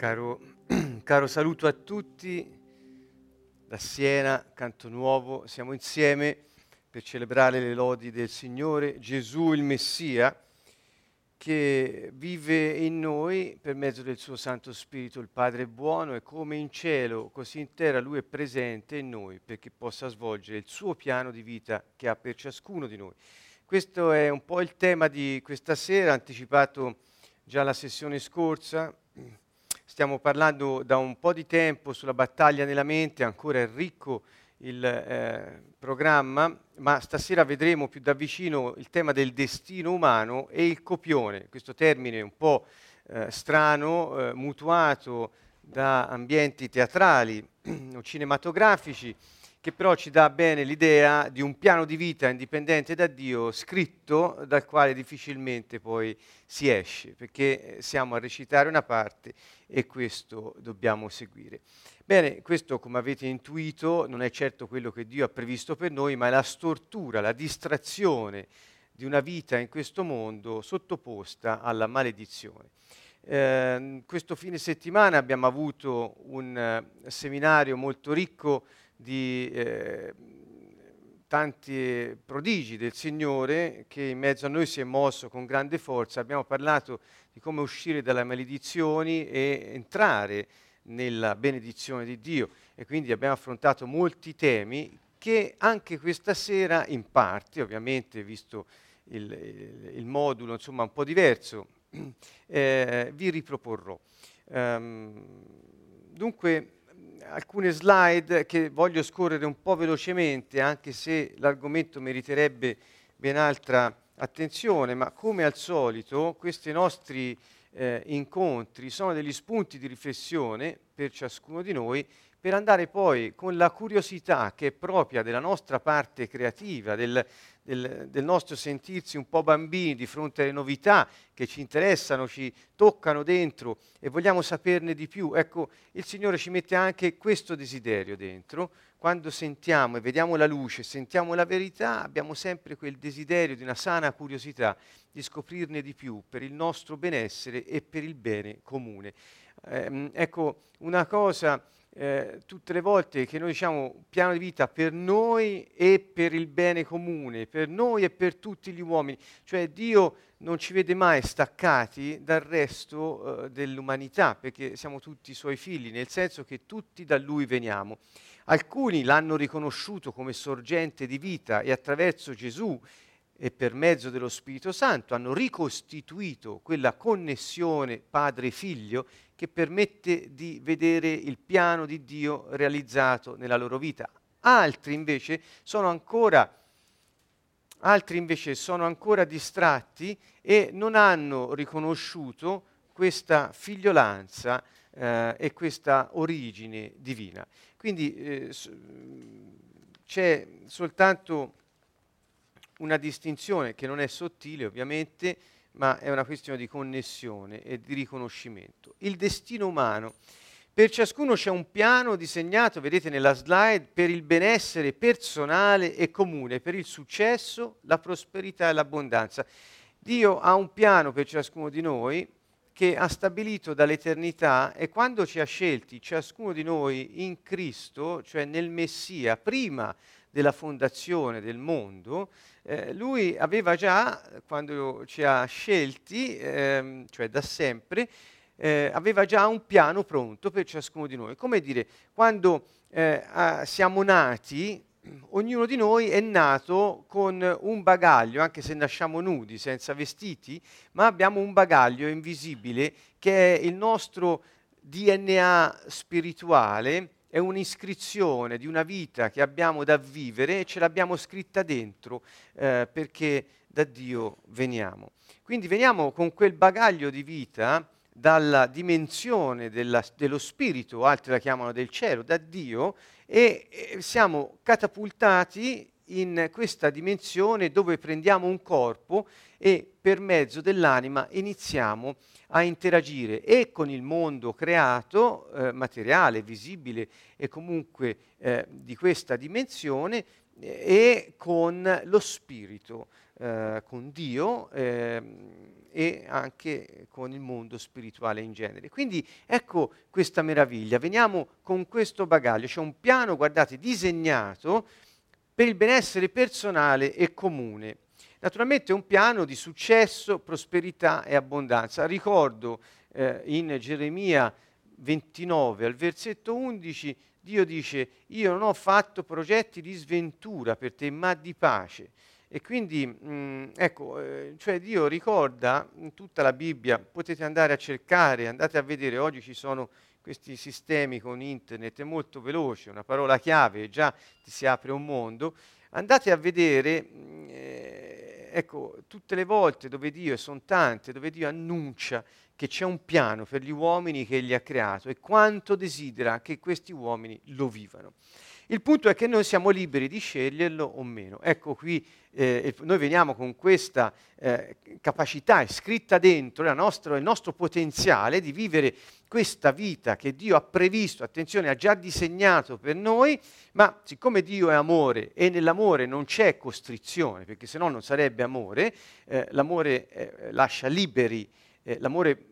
Caro, caro, saluto a tutti da Siena, Canto Nuovo, siamo insieme per celebrare le lodi del Signore Gesù il Messia che vive in noi per mezzo del suo Santo Spirito, il Padre buono. E come in cielo, così in terra Lui è presente in noi perché possa svolgere il suo piano di vita che ha per ciascuno di noi. Questo è un po' il tema di questa sera, anticipato già la sessione scorsa stiamo parlando da un po' di tempo sulla battaglia nella mente, ancora è ricco il eh, programma, ma stasera vedremo più da vicino il tema del destino umano e il copione, questo termine un po' eh, strano, eh, mutuato da ambienti teatrali o cinematografici, che però ci dà bene l'idea di un piano di vita indipendente da Dio, scritto, dal quale difficilmente poi si esce, perché eh, siamo a recitare una parte e questo dobbiamo seguire. Bene, questo come avete intuito non è certo quello che Dio ha previsto per noi, ma è la stortura, la distrazione di una vita in questo mondo sottoposta alla maledizione. Eh, questo fine settimana abbiamo avuto un eh, seminario molto ricco di eh, tanti prodigi del Signore che in mezzo a noi si è mosso con grande forza. Abbiamo parlato di come uscire dalle maledizioni e entrare nella benedizione di Dio e quindi abbiamo affrontato molti temi che anche questa sera in parte, ovviamente visto il, il, il modulo insomma un po' diverso, eh, vi riproporrò. Um, dunque alcune slide che voglio scorrere un po' velocemente, anche se l'argomento meriterebbe ben altra attenzione, ma come al solito questi nostri eh, incontri sono degli spunti di riflessione per ciascuno di noi per andare poi con la curiosità che è propria della nostra parte creativa, del, del, del, nostro sentirsi un po' bambini di fronte alle novità che ci interessano, ci toccano dentro e vogliamo saperne di più. Ecco, il Signore ci mette anche questo desiderio dentro. Quando sentiamo e vediamo la luce, sentiamo la verità, abbiamo sempre quel desiderio di una sana curiosità di scoprirne di più per il nostro benessere e per il bene comune. Eh, ecco, una cosa eh, tutte le volte che noi diciamo piano di vita per noi e per il bene comune, per noi e per tutti gli uomini, cioè Dio non ci vede mai staccati dal resto eh, dell'umanità, perché siamo tutti suoi figli, nel senso che tutti da Lui veniamo. Alcuni l'hanno riconosciuto come sorgente di vita e attraverso Gesù e per mezzo dello Spirito Santo hanno ricostituito quella connessione padre-figlio che permette di vedere il piano di Dio realizzato nella loro vita. Altri invece sono ancora, invece sono ancora distratti e non hanno riconosciuto questa figliolanza eh, e questa origine divina. Quindi eh, c'è soltanto una distinzione che non è sottile ovviamente, ma è una questione di connessione e di riconoscimento. Il destino umano. Per ciascuno c'è un piano disegnato, vedete nella slide, per il benessere personale e comune, per il successo, la prosperità e l'abbondanza. Dio ha un piano per ciascuno di noi che ha stabilito dall'eternità e quando ci ha scelti ciascuno di noi in Cristo, cioè nel Messia, prima della fondazione del mondo, eh, lui aveva già, quando ci ha scelti, ehm, cioè da sempre, eh, aveva già un piano pronto per ciascuno di noi. Come dire, quando eh, siamo nati, ognuno di noi è nato con un bagaglio, anche se nasciamo nudi, senza vestiti, ma abbiamo un bagaglio invisibile che è il nostro DNA spirituale è un'iscrizione di una vita che abbiamo da vivere e ce l'abbiamo scritta dentro eh, perché da Dio veniamo. Quindi veniamo con quel bagaglio di vita dalla dimensione della, dello spirito, altri la chiamano del cielo, da Dio, e, e siamo catapultati in questa dimensione dove prendiamo un corpo e per mezzo dell'anima iniziamo a interagire e con il mondo creato, eh, materiale, visibile e comunque eh, di questa dimensione, eh, e con lo spirito. eh, con Dio eh, e anche con il mondo spirituale in genere. Quindi ecco questa meraviglia, veniamo con questo bagaglio, c'è un piano, guardate, disegnato per il benessere personale e comune. Naturalmente è un piano di successo, prosperità e abbondanza. Ricordo eh, in Geremia 29 al versetto 11 Dio dice io non ho fatto progetti di sventura per te ma di pace. E quindi, mh, ecco, eh, cioè Dio ricorda in tutta la Bibbia, potete andare a cercare, andate a vedere, oggi ci sono questi sistemi con internet, è molto veloce, una parola chiave, già ti si apre un mondo, andate a vedere, eh, ecco, tutte le volte dove Dio, e sono tante, dove Dio annuncia che c'è un piano per gli uomini che egli ha creato e quanto desidera che questi uomini lo vivano. Il punto è che noi siamo liberi di sceglierlo o meno. Ecco qui eh, noi veniamo con questa eh, capacità scritta dentro, nostra, il nostro potenziale di vivere questa vita che Dio ha previsto, attenzione, ha già disegnato per noi, ma siccome Dio è amore e nell'amore non c'è costrizione, perché se no non sarebbe amore, eh, l'amore eh, lascia liberi, eh, l'amore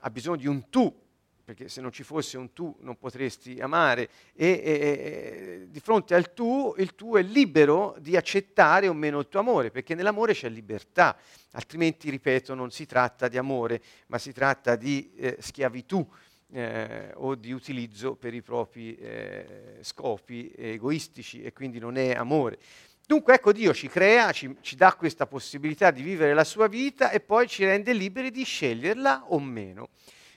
ha bisogno di un tu perché se non ci fosse un tu non potresti amare, e, e, e, di fronte al tu, il tu è libero di accettare o meno il tuo amore, perché nell'amore c'è libertà, altrimenti, ripeto, non si tratta di amore, ma si tratta di eh, schiavitù. Eh, o di utilizzo per i propri eh, scopi egoistici e quindi non è amore. Dunque ecco Dio ci crea, ci, ci, dà questa possibilità di vivere la sua vita e poi ci rende liberi di sceglierla o meno.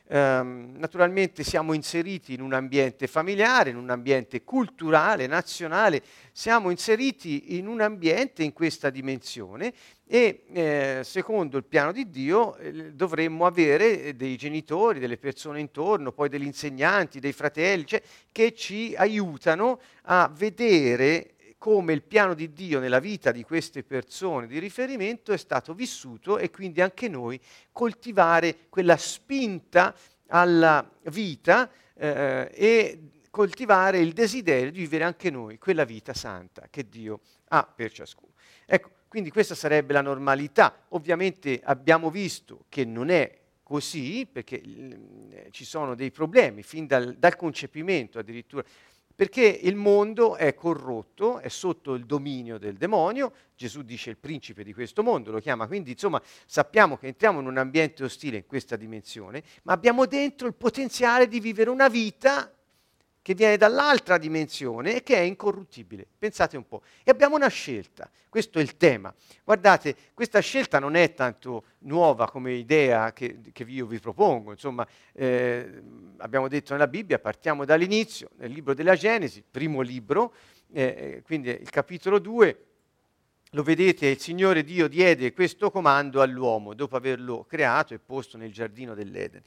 Um, naturalmente siamo inseriti in un ambiente familiare, in un ambiente culturale, nazionale, siamo inseriti in un ambiente in questa dimensione e eh, secondo il piano di Dio eh, dovremmo avere dei genitori, delle persone intorno, poi degli insegnanti, dei fratelli, cioè, che ci aiutano a vedere come il piano di Dio nella vita di queste persone di riferimento è stato vissuto e quindi anche noi coltivare quella spinta alla vita eh, e coltivare il desiderio di vivere anche noi quella vita santa che Dio ha per ciascuno. Ecco, quindi questa sarebbe la normalità. Ovviamente abbiamo visto che non è così perché eh, ci sono dei problemi fin dal, dal concepimento addirittura perché il mondo è corrotto, è sotto il dominio del demonio, Gesù dice il principe di questo mondo, lo chiama, quindi insomma sappiamo che entriamo in un ambiente ostile in questa dimensione, ma abbiamo dentro il potenziale di vivere una vita che viene dall'altra dimensione e che è incorruttibile. Pensate un po'. E abbiamo una scelta, questo è il tema. Guardate, questa scelta non è tanto nuova come idea che, che io vi propongo, insomma, eh, abbiamo detto nella Bibbia, partiamo dall'inizio, nel libro della Genesi, primo libro, eh, eh quindi il capitolo 2, lo vedete, il Signore Dio diede questo comando all'uomo dopo averlo creato e posto nel giardino dell'Eden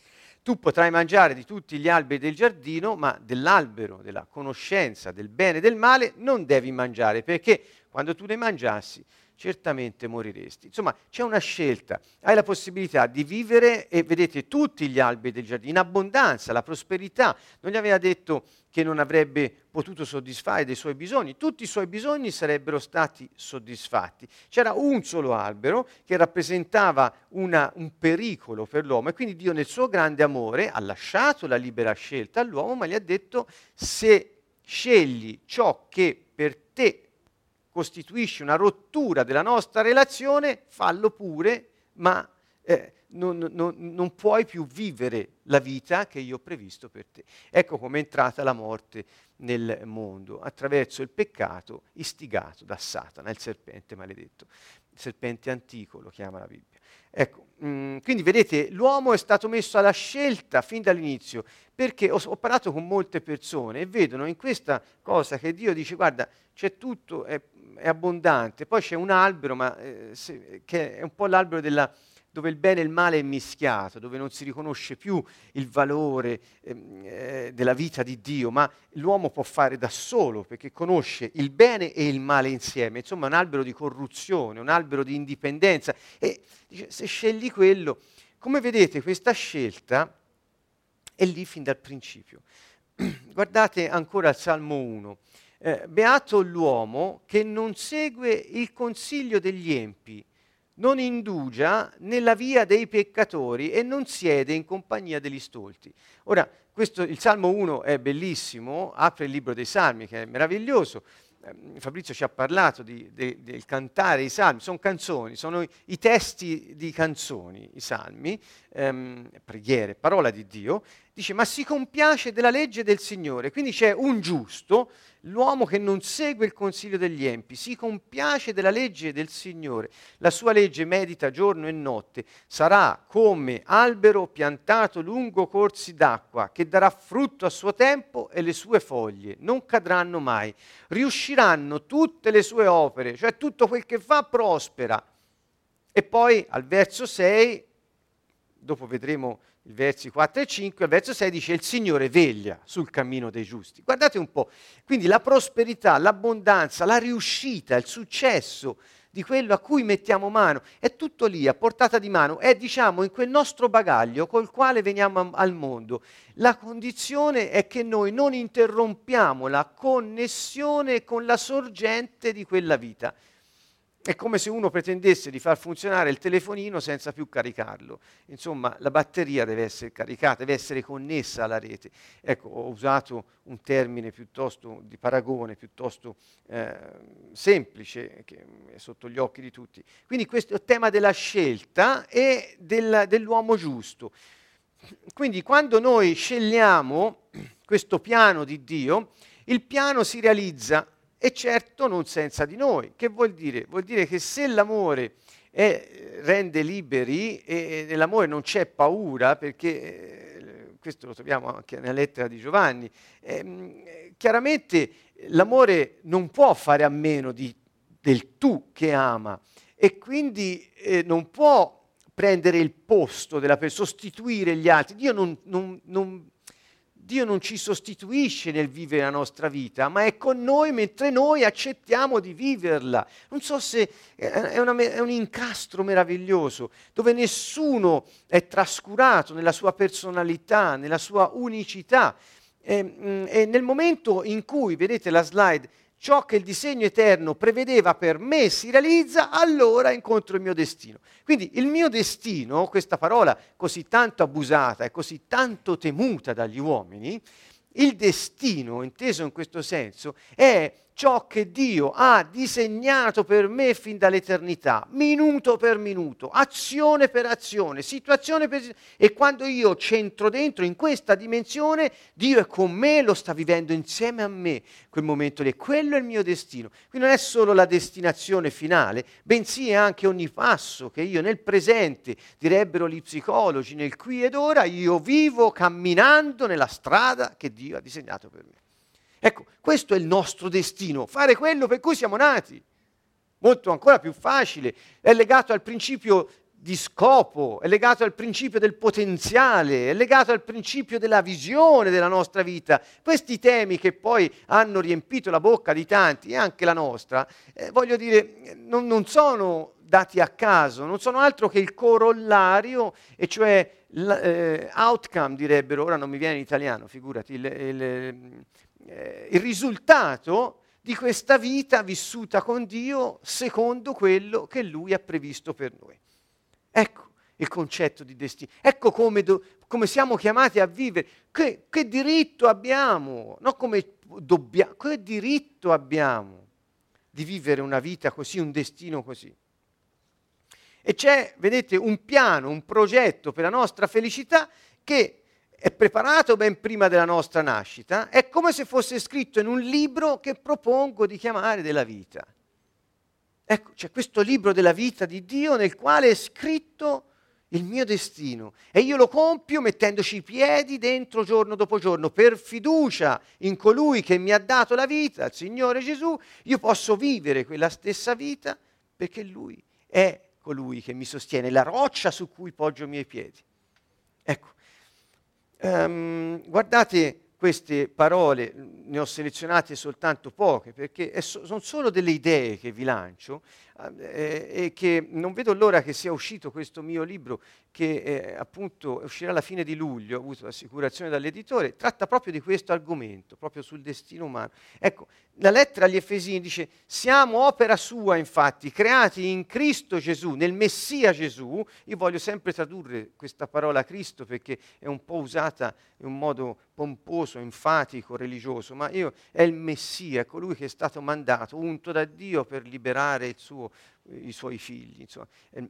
tu potrai mangiare di tutti gli alberi del giardino, ma dell'albero della conoscenza del bene e del male non devi mangiare, perché quando tu ne mangiassi certamente moriresti. Insomma, c'è una scelta, hai la possibilità di vivere e vedete tutti gli alberi del giardino in abbondanza, la prosperità. Non gli aveva detto che non avrebbe potuto soddisfare dei suoi bisogni, tutti i suoi bisogni sarebbero stati soddisfatti. C'era un solo albero che rappresentava una, un pericolo per l'uomo e quindi Dio nel suo grande amore ha lasciato la libera scelta all'uomo, ma gli ha detto se scegli ciò che per te costituisce una rottura della nostra relazione, fallo pure, ma eh, non, non, non, puoi più vivere la vita che io ho previsto per te. Ecco come è entrata la morte nel mondo, attraverso il peccato istigato da Satana, il serpente maledetto. Il serpente antico lo chiama la Bibbia. Ecco, mm, quindi vedete, l'uomo è stato messo alla scelta fin dall'inizio, perché ho, ho, parlato con molte persone e vedono in questa cosa che Dio dice, guarda, c'è tutto, è, è abbondante, poi c'è un albero, ma, eh, se, che è un po' l'albero della, dove il bene e il male è mischiato, dove non si riconosce più il valore ehm, eh, della vita di Dio, ma l'uomo può fare da solo perché conosce il bene e il male insieme. Insomma, un albero di corruzione, un albero di indipendenza. E dice, se scegli quello, come vedete, questa scelta è lì fin dal principio. Guardate ancora il Salmo 1. eh, beato l'uomo che non segue il consiglio degli empi, non indugia nella via dei peccatori e non siede in compagnia degli stolti. Ora, questo, il Salmo 1 è bellissimo, apre il libro dei Salmi, che è meraviglioso. Eh, Fabrizio ci ha parlato di, de, del cantare i salmi, sono canzoni, sono i, i testi di canzoni, i salmi, ehm, preghiere, parola di Dio, dice ma si compiace della legge del Signore, quindi c'è un giusto L'uomo che non segue il consiglio degli empi si compiace della legge del Signore, la sua legge medita giorno e notte, sarà come albero piantato lungo corsi d'acqua, che darà frutto a suo tempo e le sue foglie non cadranno mai. Riusciranno tutte le sue opere, cioè tutto quel che fa prospera. E poi al verso 6, dopo vedremo i versi 4 e 5, al verso 6 dice il Signore veglia sul cammino dei giusti. Guardate un po', quindi la prosperità, l'abbondanza, la riuscita, il successo di quello a cui mettiamo mano, è tutto lì, a portata di mano, è diciamo in quel nostro bagaglio col quale veniamo al mondo. La condizione è che noi non interrompiamo la connessione con la sorgente di quella vita. È come se uno pretendesse di far funzionare il telefonino senza più caricarlo. Insomma, la batteria deve essere caricata, deve essere connessa alla rete. Ecco, ho usato un termine piuttosto di paragone, piuttosto eh, semplice, che è sotto gli occhi di tutti. Quindi questo è il tema della scelta e del, dell'uomo giusto. Quindi quando noi scegliamo questo piano di Dio, il piano si realizza e certo non senza di noi. Che vuol dire? Vuol dire che se l'amore è, rende liberi e, e nell'amore non c'è paura, perché eh, questo lo troviamo anche nella lettera di Giovanni, eh, chiaramente l'amore non può fare a meno di, del tu che ama e quindi eh, non può prendere il posto della persona, sostituire gli altri. Dio non, non, non Dio non ci sostituisce nel vivere la nostra vita, ma è con noi mentre noi accettiamo di viverla. Non so se è, una, è, un incastro meraviglioso, dove nessuno è trascurato nella sua personalità, nella sua unicità. E, mm, e nel momento in cui, vedete la slide, ciò che il disegno eterno prevedeva per me si realizza, allora incontro il mio destino. Quindi il mio destino, questa parola così tanto abusata e così tanto temuta dagli uomini, il destino, inteso in questo senso, è ciò che Dio ha disegnato per me fin dall'eternità, minuto per minuto, azione per azione, situazione per situazione. E quando io c'entro dentro in questa dimensione, Dio è con me, lo sta vivendo insieme a me quel momento lì. Quello è il mio destino. Quindi non è solo la destinazione finale, bensì è anche ogni passo che io nel presente, direbbero gli psicologi, nel qui ed ora, io vivo camminando nella strada che Dio ha disegnato per me. Ecco, questo è il nostro destino, fare quello per cui siamo nati. Molto ancora più facile, è legato al principio di scopo, è legato al principio del potenziale, è legato al principio della visione della nostra vita. Questi temi che poi hanno riempito la bocca di tanti e anche la nostra, eh, voglio dire, non, non, sono dati a caso, non sono altro che il corollario, e cioè l'outcome, eh, direbbero, ora non mi viene in italiano, figurati, il, il eh, il risultato di questa vita vissuta con Dio secondo quello che Lui ha previsto per noi. Ecco il concetto di destino. Ecco come, do, come siamo chiamati a vivere. Che, che diritto abbiamo, non come dobbiamo, che diritto abbiamo di vivere una vita così, un destino così. E c'è, vedete, un piano, un progetto per la nostra felicità che è preparato ben prima della nostra nascita, è come se fosse scritto in un libro che propongo di chiamare della vita. Ecco, c'è questo libro della vita di Dio nel quale è scritto il mio destino e io lo compio mettendoci i piedi dentro giorno dopo giorno per fiducia in colui che mi ha dato la vita, il Signore Gesù, io posso vivere quella stessa vita perché Lui è colui che mi sostiene, la roccia su cui poggio i miei piedi. Ecco, Um, guardate queste parole, ne ho selezionate soltanto poche perché so, sono solo delle idee che vi lancio, eh, e che non vedo l'ora che sia uscito questo mio libro che eh, appunto uscirà alla fine di luglio, ho avuto l'assicurazione dall'editore, tratta proprio di questo argomento, proprio sul destino umano. Ecco, la lettera agli Efesini dice, siamo opera sua infatti, creati in Cristo Gesù, nel Messia Gesù, io voglio sempre tradurre questa parola Cristo perché è un po' usata in un modo pomposo, enfatico, religioso, ma io, è il Messia, colui che è stato mandato, unto da Dio per liberare suo, i suoi figli, insomma,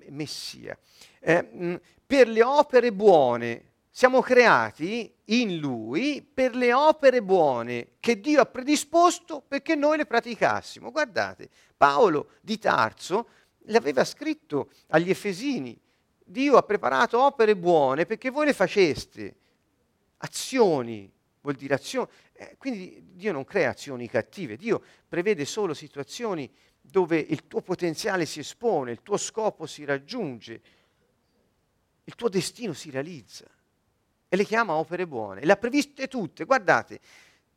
Messia. Eh, per le opere buone siamo creati in Lui per le opere buone che Dio ha predisposto perché noi le praticassimo. Guardate, Paolo di Tarso l'aveva scritto agli Efesini. Dio ha preparato opere buone perché voi le faceste. Azioni, vuol dire azioni. Eh, quindi Dio non crea azioni cattive, Dio prevede solo situazioni dove il tuo potenziale si espone, il tuo scopo si raggiunge, il tuo destino si realizza e le chiama opere buone. Le ha previste tutte, guardate,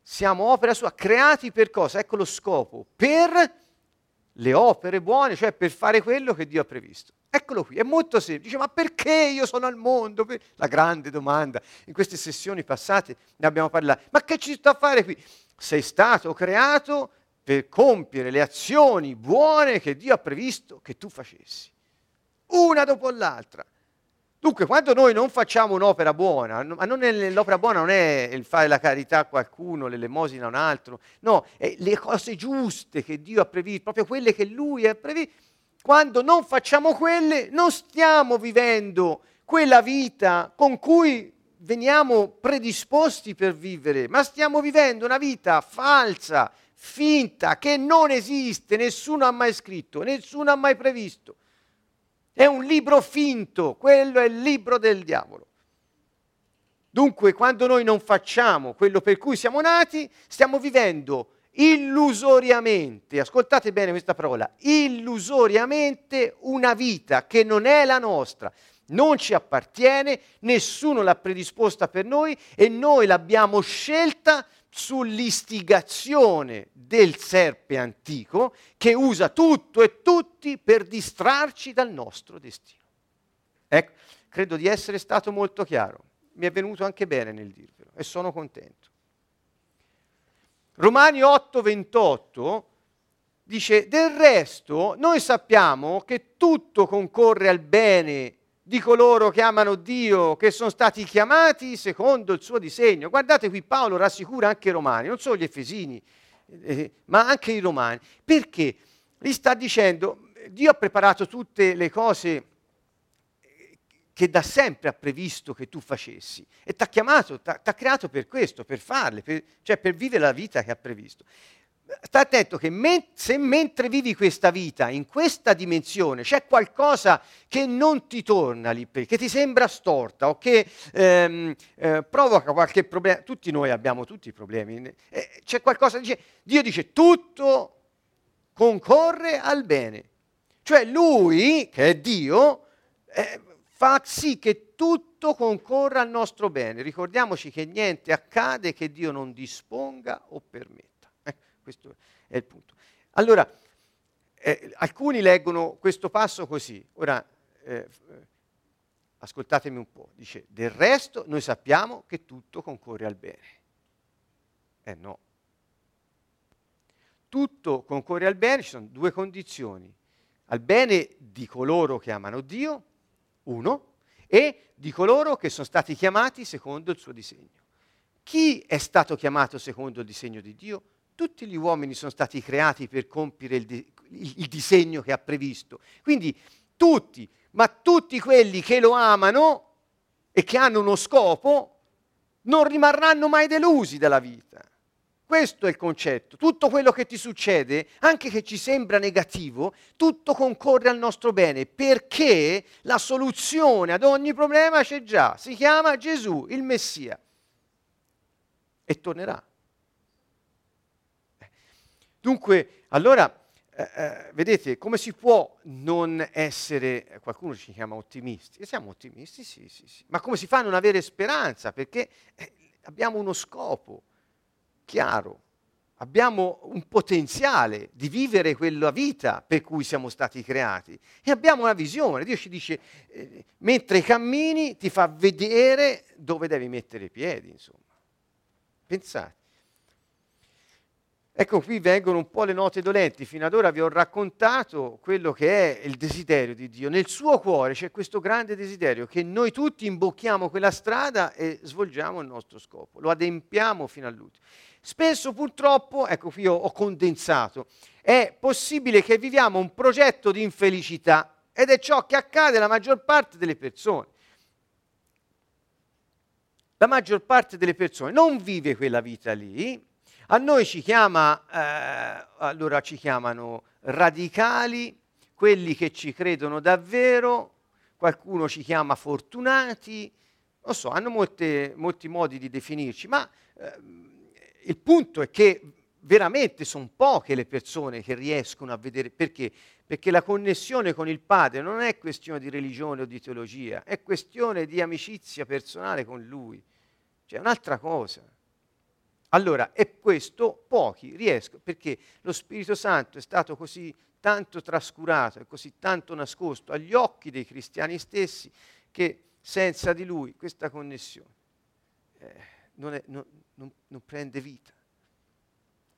siamo opera sua, creati per cosa? Ecco lo scopo, per le opere buone, cioè per fare quello che Dio ha previsto. Eccolo qui, è molto semplice, ma perché io sono al mondo? La grande domanda, in queste sessioni passate ne abbiamo parlato, ma che ci sta a fare qui? Sei stato creato per compiere le azioni buone che Dio ha previsto che tu facessi, una dopo l'altra. Dunque, quando noi non facciamo un'opera buona, ma è, l'opera buona non è il fare la carità a qualcuno, l'elemosina a un altro, no, è le cose giuste che Dio ha previsto, proprio quelle che Lui ha previsto. Quando non facciamo quelle, non stiamo vivendo quella vita con cui veniamo predisposti per vivere, ma stiamo vivendo una vita falsa, finta, che non esiste, nessuno ha mai scritto, nessuno ha mai previsto. È un libro finto, quello è il libro del diavolo. Dunque, quando noi non facciamo quello per cui siamo nati, stiamo vivendo illusoriamente, ascoltate bene questa parola, illusoriamente una vita che non è la nostra, non ci appartiene, nessuno l'ha predisposta per noi e noi l'abbiamo scelta sull'istigazione del serpe antico che usa tutto e tutti per distrarci dal nostro destino. Ecco, credo di essere stato molto chiaro. Mi è venuto anche bene nel dirvelo e sono contento. Romani 8:28 dice, del resto noi sappiamo che tutto concorre al bene di coloro che amano Dio, che sono stati chiamati secondo il suo disegno. Guardate qui Paolo rassicura anche i romani, non solo gli efesini, eh, ma anche i romani. Perché? Gli sta dicendo, Dio ha preparato tutte le cose che da sempre ha previsto che tu facessi e ti ha chiamato, ti ha creato per questo, per farle, per, cioè per vivere la vita che ha previsto sta attento che men- se mentre vivi questa vita, in questa dimensione, c'è qualcosa che non ti torna lì, che ti sembra storta o che ehm, eh, provoca qualche problema, tutti noi abbiamo tutti i problemi, eh, c'è qualcosa, dice, Dio dice tutto concorre al bene, cioè lui, che è Dio, eh, fa sì che tutto concorra al nostro bene. Ricordiamoci che niente accade che Dio non disponga o permetta. Questo è il punto. Allora, eh, alcuni leggono questo passo così. Ora, eh, ascoltatemi un po'. Dice, del resto noi sappiamo che tutto concorre al bene. Eh no. Tutto concorre al bene, ci sono due condizioni. Al bene di coloro che amano Dio, uno, e di coloro che sono stati chiamati secondo il suo disegno. Chi è stato chiamato secondo il disegno di Dio? Tutti gli uomini sono stati creati per compiere il, di, il, disegno che ha previsto. Quindi tutti, ma tutti quelli che lo amano e che hanno uno scopo, non rimarranno mai delusi dalla vita. Questo è il concetto. Tutto quello che ti succede, anche che ci sembra negativo, tutto concorre al nostro bene, perché la soluzione ad ogni problema c'è già. Si chiama Gesù, il Messia. E tornerà. Dunque, allora, eh, eh, vedete, come si può non essere, qualcuno ci chiama ottimisti, e siamo ottimisti, sì, sì, sì, ma come si fa a non avere speranza? Perché eh, abbiamo uno scopo chiaro, abbiamo un potenziale di vivere quella vita per cui siamo stati creati e abbiamo una visione. Dio ci dice, eh, mentre cammini ti fa vedere dove devi mettere i piedi, insomma. Pensate. Ecco qui vengono un po' le note dolenti. Fino ad ora vi ho raccontato quello che è il desiderio di Dio. Nel suo cuore c'è questo grande desiderio che noi tutti imbocchiamo quella strada e svolgiamo il nostro scopo, lo adempiamo fino all'ultimo. Spesso purtroppo, ecco qui ho, ho condensato, è possibile che viviamo un progetto di infelicità ed è ciò che accade alla maggior parte delle persone. La maggior parte delle persone non vive quella vita lì, a noi ci chiama, eh, allora ci chiamano radicali, quelli che ci credono davvero, qualcuno ci chiama fortunati, non so, hanno molte, molti modi di definirci, ma eh, il punto è che veramente sono poche le persone che riescono a vedere, perché? Perché la connessione con il Padre non è questione di religione o di teologia, è questione di amicizia personale con Lui, cioè un'altra cosa. Allora, e questo pochi riescono, perché lo Spirito Santo è stato così tanto trascurato e così tanto nascosto agli occhi dei cristiani stessi che senza di lui questa connessione eh, non, è, non, non, non, prende vita.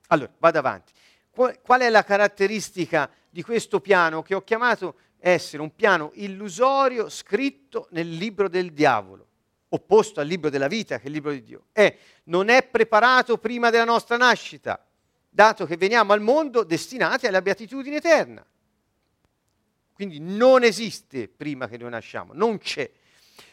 Allora, vado avanti. Qual, qual è la caratteristica di questo piano che ho chiamato essere un piano illusorio scritto nel libro del diavolo? Opposto al libro della vita, che è il libro di Dio, è non è preparato prima della nostra nascita, dato che veniamo al mondo destinati alla beatitudine eterna. Quindi non esiste prima che noi nasciamo, non c'è.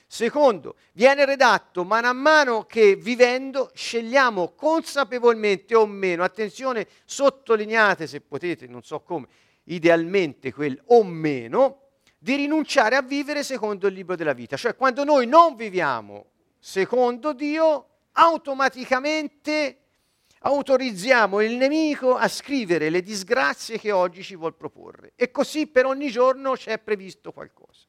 Secondo, viene redatto mano a mano che vivendo scegliamo consapevolmente o meno, attenzione, sottolineate se potete, non so come, idealmente quel o meno, di rinunciare a vivere secondo il libro della vita. Cioè quando noi non viviamo secondo Dio, automaticamente autorizziamo il nemico a scrivere le disgrazie che oggi ci vuol proporre. E così per ogni giorno c'è previsto qualcosa.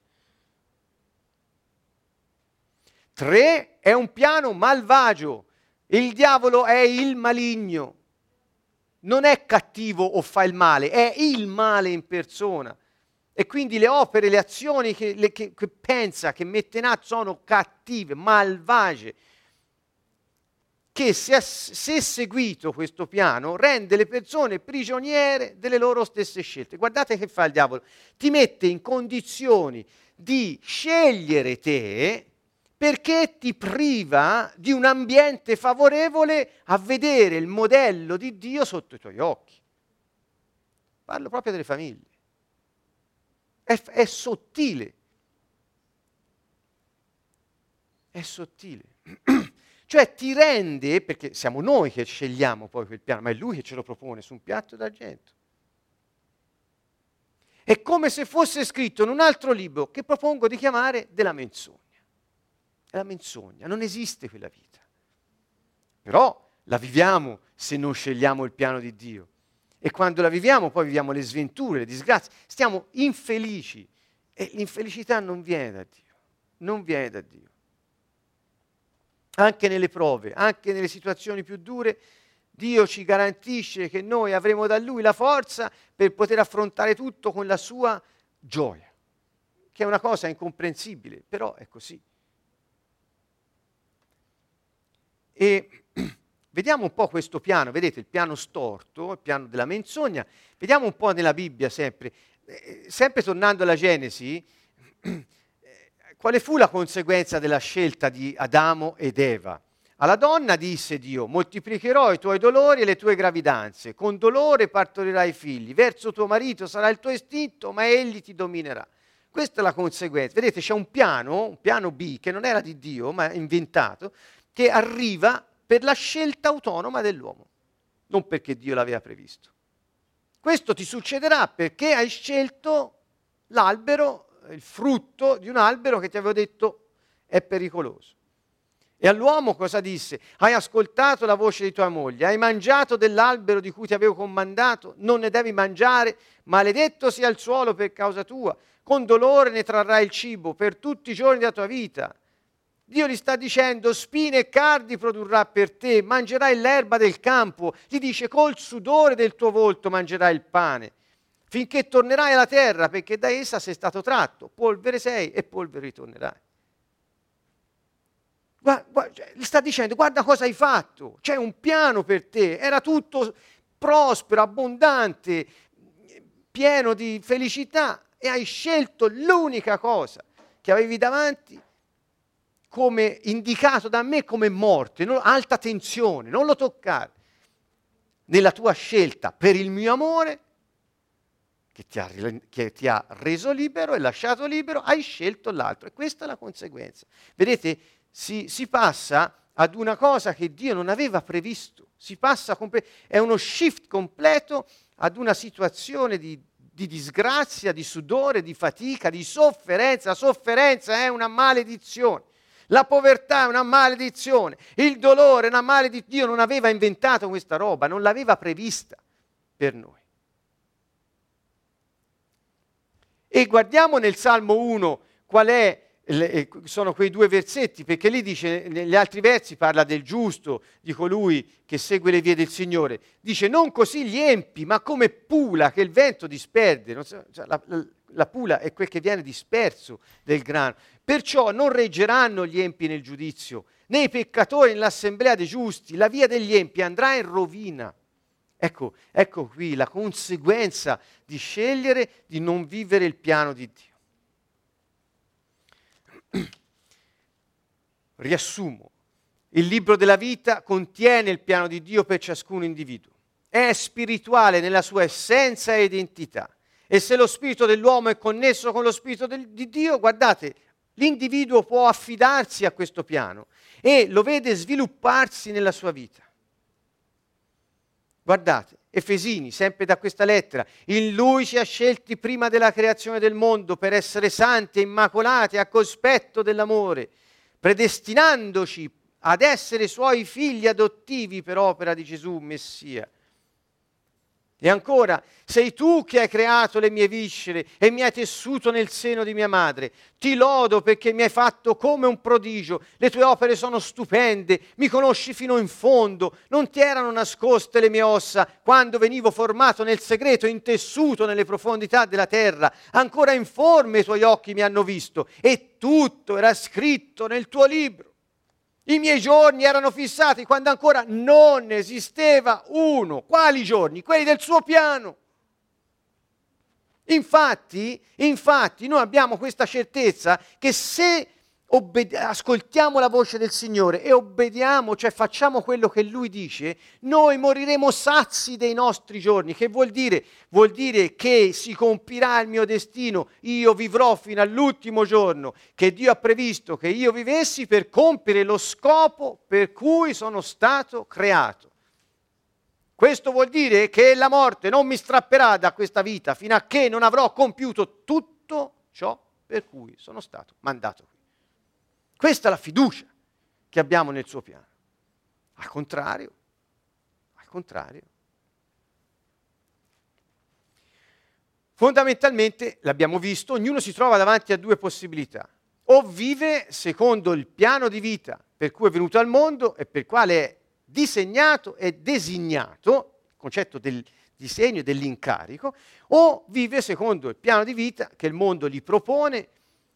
Tre, è un piano malvagio. Il diavolo è il maligno. Non è cattivo o fa il male, è il male in persona. E quindi le opere, le azioni che, le, che, che pensa, che mette in atto sono cattive, malvagie, che se, se seguito questo piano rende le persone prigioniere delle loro stesse scelte. Guardate che fa il diavolo, ti mette in condizioni di scegliere te perché ti priva di un ambiente favorevole a vedere il modello di Dio sotto i tuoi occhi. Parlo proprio delle famiglie. È, è sottile. È sottile. cioè ti rende, perché siamo noi che scegliamo poi quel piano, ma è lui che ce lo propone su un piatto d'argento. È come se fosse scritto in un altro libro che propongo di chiamare della menzogna. È la menzogna, non esiste quella vita. Però la viviamo se non scegliamo il piano di Dio. E quando la viviamo, poi viviamo le sventure, le disgrazie, stiamo infelici. E l'infelicità non viene da Dio, non viene da Dio. Anche nelle prove, anche nelle situazioni più dure, Dio ci garantisce che noi avremo da Lui la forza per poter affrontare tutto con la sua gioia, che è una cosa incomprensibile, però è così. E Vediamo un po' questo piano, vedete il piano storto, il piano della menzogna, vediamo un po' nella Bibbia sempre, eh, sempre tornando alla Genesi, eh, quale fu la conseguenza della scelta di Adamo ed Eva? Alla donna disse Dio, moltiplicherò i tuoi dolori e le tue gravidanze, con dolore partorirai figli, verso tuo marito sarà il tuo istinto, ma egli ti dominerà. Questa è la conseguenza. Vedete, c'è un piano, un piano B, che non era di Dio, ma inventato, che arriva per la scelta autonoma dell'uomo, non perché Dio l'aveva previsto. Questo ti succederà perché hai scelto l'albero, il frutto di un albero che ti avevo detto è pericoloso. E all'uomo cosa disse? Hai ascoltato la voce di tua moglie, hai mangiato dell'albero di cui ti avevo comandato, non ne devi mangiare, maledetto sia il suolo per causa tua, con dolore ne trarrai il cibo per tutti i giorni della tua vita Dio gli sta dicendo spine e cardi produrrà per te, mangerai l'erba del campo, gli dice col sudore del tuo volto mangerai il pane, finché tornerai alla terra, perché da essa sei stato tratto, polvere sei e polvere ritornerai. Cioè, gli sta dicendo guarda cosa hai fatto, c'è un piano per te, era tutto prospero, abbondante, pieno di felicità e hai scelto l'unica cosa che avevi davanti come indicato da me come morte, non, alta tensione, non lo toccare. Nella tua scelta per il mio amore, che ti, ha, che ti ha reso libero e lasciato libero, hai scelto l'altro. E questa è la conseguenza. Vedete, si, si passa ad una cosa che Dio non aveva previsto, si passa, comple- è uno shift completo ad una situazione di di disgrazia, di sudore, di fatica, di sofferenza. La sofferenza è una maledizione. La povertà è una maledizione, il dolore è una maledizione. Dio non aveva inventato questa roba, non l'aveva prevista per noi. E guardiamo nel Salmo 1 qual è eh, sono quei due versetti, perché lì dice, negli altri versi parla del giusto, di colui che segue le vie del Signore. Dice, non così gli empi, ma come pula che il vento disperde. So, cioè, la, la, la, pula è quel che viene disperso del grano. Perciò non reggeranno gli empi nel giudizio, né i peccatori nell'assemblea dei giusti. La via degli empi andrà in rovina. Ecco, ecco qui la conseguenza di scegliere di non vivere il piano di Dio. Riassumo, il libro della vita contiene il piano di Dio per ciascun individuo, è spirituale nella sua essenza e identità e se lo spirito dell'uomo è connesso con lo spirito del, di Dio, guardate, l'individuo può affidarsi a questo piano e lo vede svilupparsi nella sua vita. Guardate, Efesini, sempre da questa lettera, in lui ci ha scelti prima della creazione del mondo per essere santi e immacolati a cospetto dell'amore, predestinandoci ad essere suoi figli adottivi per opera di Gesù Messia e ancora, sei tu che hai creato le mie viscere e mi hai tessuto nel seno di mia madre. Ti lodo perché mi hai fatto come un prodigio. Le tue opere sono stupende, mi conosci fino in fondo. Non ti erano nascoste le mie ossa quando venivo formato nel segreto, intessuto nelle profondità della terra. Ancora informe i tuoi occhi mi hanno visto e tutto era scritto nel tuo libro. I miei giorni erano fissati quando ancora non esisteva uno. Quali giorni? Quelli del suo piano. Infatti, infatti, noi abbiamo questa certezza che se obbedi- ascoltiamo la voce del Signore e obbediamo, cioè facciamo quello che Lui dice, noi moriremo sazi dei nostri giorni. Che vuol dire? Vuol dire che si compirà il mio destino, io vivrò fino all'ultimo giorno che Dio ha previsto che io vivessi per compiere lo scopo per cui sono stato creato. Questo vuol dire che la morte non mi strapperà da questa vita fino a che non avrò compiuto tutto ciò per cui sono stato mandato. Questa è la fiducia che abbiamo nel suo piano. Al contrario, al contrario. Fondamentalmente, l'abbiamo visto, ognuno si trova davanti a due possibilità. O vive secondo il piano di vita per cui è venuto al mondo e per quale è disegnato e designato, il concetto del disegno e dell'incarico, o vive secondo il piano di vita che il mondo gli propone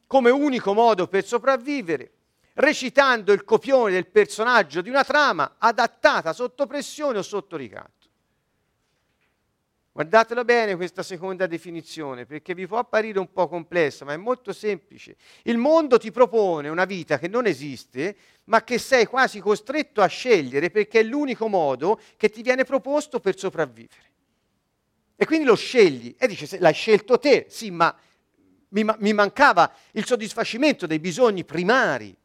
come unico modo per sopravvivere, recitando il copione del personaggio di una trama adattata sotto pressione o sotto ricatto. Guardatela bene questa seconda definizione, perché vi può apparire un po' complessa, ma è molto semplice. Il mondo ti propone una vita che non esiste, ma che sei quasi costretto a scegliere perché è l'unico modo che ti viene proposto per sopravvivere. E quindi lo scegli e dice, l'hai scelto te, sì, ma mi, mi mancava il soddisfacimento dei bisogni primari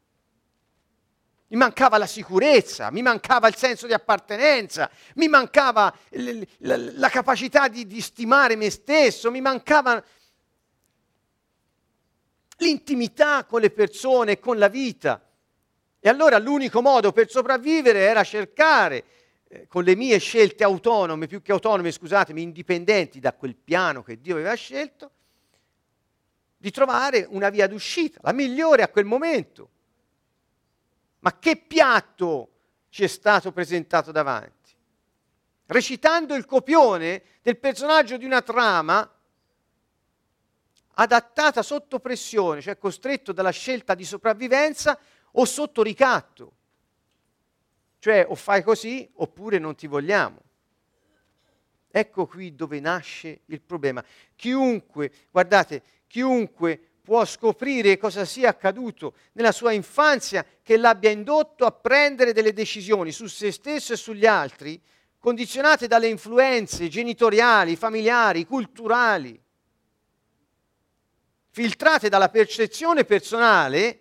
mi mancava la sicurezza, mi mancava il senso di appartenenza, mi mancava l- l- la capacità di, di stimare me stesso, mi mancava l'intimità con le persone e con la vita. E allora l'unico modo per sopravvivere era cercare, eh, con le mie scelte autonome, più che autonome, scusatemi, indipendenti da quel piano che Dio aveva scelto, di trovare una via d'uscita, la migliore a quel momento Ma che piatto ci è stato presentato davanti? Recitando il copione del personaggio di una trama adattata sotto pressione, cioè costretto dalla scelta di sopravvivenza o sotto ricatto. Cioè o fai così oppure non ti vogliamo. Ecco qui dove nasce il problema. Chiunque, guardate, chiunque può scoprire cosa sia accaduto nella sua infanzia che l'abbia indotto a prendere delle decisioni su se stesso e sugli altri, condizionate dalle influenze genitoriali, familiari, culturali, filtrate dalla percezione personale,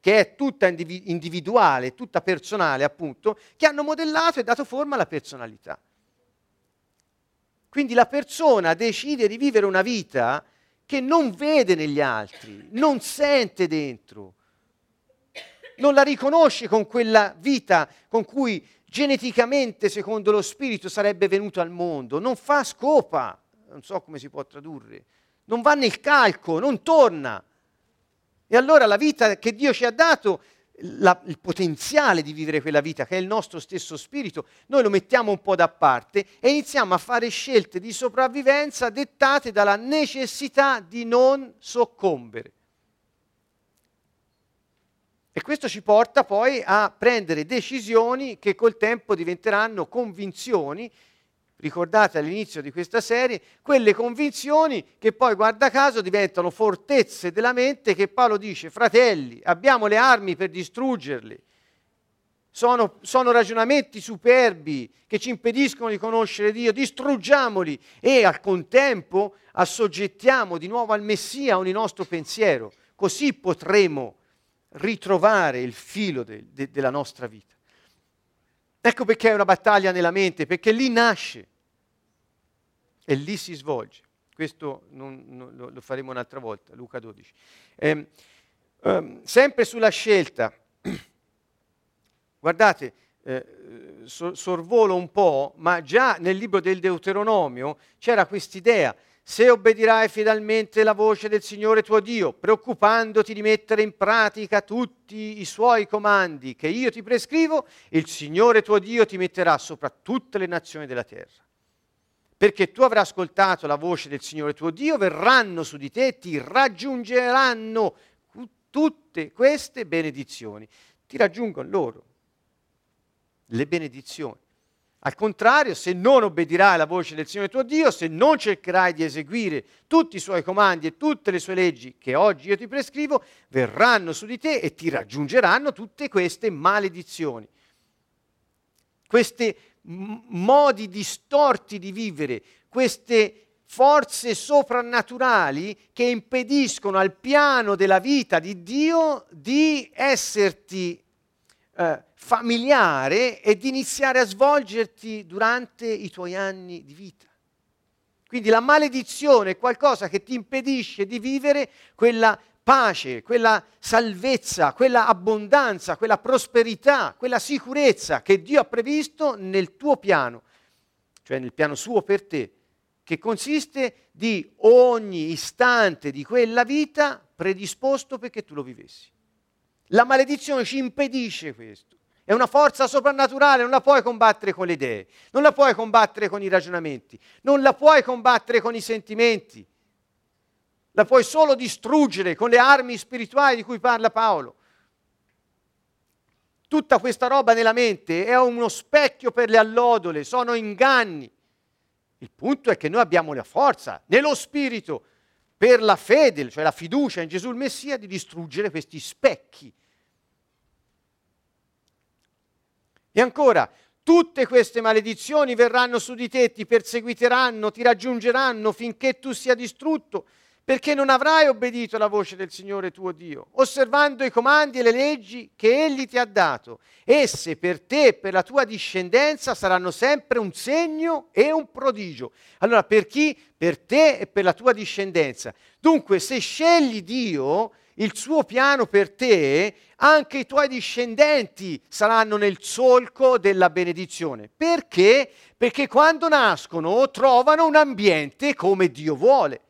che è tutta individuale, tutta personale appunto, che hanno modellato e dato forma alla personalità. Quindi la persona decide di vivere una vita che non vede negli altri, non sente dentro, non la riconosce con quella vita con cui geneticamente, secondo lo spirito, sarebbe venuto al mondo, non fa scopa, non so come si può tradurre, non va nel calco, non torna. E allora la vita che Dio ci ha dato la, il potenziale di vivere quella vita, che è il nostro stesso spirito, noi lo mettiamo un po' da parte e iniziamo a fare scelte di sopravvivenza dettate dalla necessità di non soccombere. E questo ci porta poi a prendere decisioni che col tempo diventeranno convinzioni ricordate all'inizio di questa serie, quelle convinzioni che poi, guarda caso, diventano fortezze della mente che Paolo dice, fratelli, abbiamo le armi per distruggerle. Sono, sono, ragionamenti superbi che ci impediscono di conoscere Dio, distruggiamoli e al contempo assoggettiamo di nuovo al Messia ogni nostro pensiero, così potremo ritrovare il filo de, de, della nostra vita. Ecco perché è una battaglia nella mente, perché lì nasce e lì si svolge. Questo non, non, lo faremo un'altra volta, Luca 12. Eh, eh, sempre sulla scelta, guardate, eh, sorvolo un po', ma già nel libro del Deuteronomio c'era quest'idea, se obbedirai fedelmente la voce del Signore tuo Dio, preoccupandoti di mettere in pratica tutti i suoi comandi che io ti prescrivo, il Signore tuo Dio ti metterà sopra tutte le nazioni della terra perché tu avrai ascoltato la voce del Signore tuo Dio, verranno su di te, ti raggiungeranno tutte queste benedizioni. Ti raggiungono loro le benedizioni. Al contrario, se non obbedirai alla voce del Signore tuo Dio, se non cercherai di eseguire tutti i suoi comandi e tutte le sue leggi che oggi io ti prescrivo, verranno su di te e ti raggiungeranno tutte queste maledizioni. Queste modi distorti di vivere, queste forze soprannaturali che impediscono al piano della vita di Dio di esserti eh, familiare e di iniziare a svolgerti durante i tuoi anni di vita. Quindi la maledizione è qualcosa che ti impedisce di vivere quella pace, quella salvezza, quella abbondanza, quella prosperità, quella sicurezza che Dio ha previsto nel tuo piano, cioè nel piano suo per te, che consiste di ogni istante di quella vita predisposto perché tu lo vivessi. La maledizione ci impedisce questo. È una forza soprannaturale, non la puoi combattere con le idee, non la puoi combattere con i ragionamenti, non la puoi combattere con i sentimenti la puoi solo distruggere con le armi spirituali di cui parla Paolo. Tutta questa roba nella mente è uno specchio per le allodole, sono inganni. Il punto è che noi abbiamo la forza nello spirito per la fede, cioè la fiducia in Gesù il Messia, di distruggere questi specchi. E ancora, tutte queste maledizioni verranno su di te, ti perseguiteranno, ti raggiungeranno finché tu sia distrutto perché non avrai obbedito alla voce del Signore tuo Dio, osservando i comandi e le leggi che Egli ti ha dato. Esse per te e per la tua discendenza saranno sempre un segno e un prodigio. Allora, per chi? Per te e per la tua discendenza. Dunque, se scegli Dio, il suo piano per te, anche i tuoi discendenti saranno nel solco della benedizione. Perché? Perché quando nascono trovano un ambiente come Dio vuole.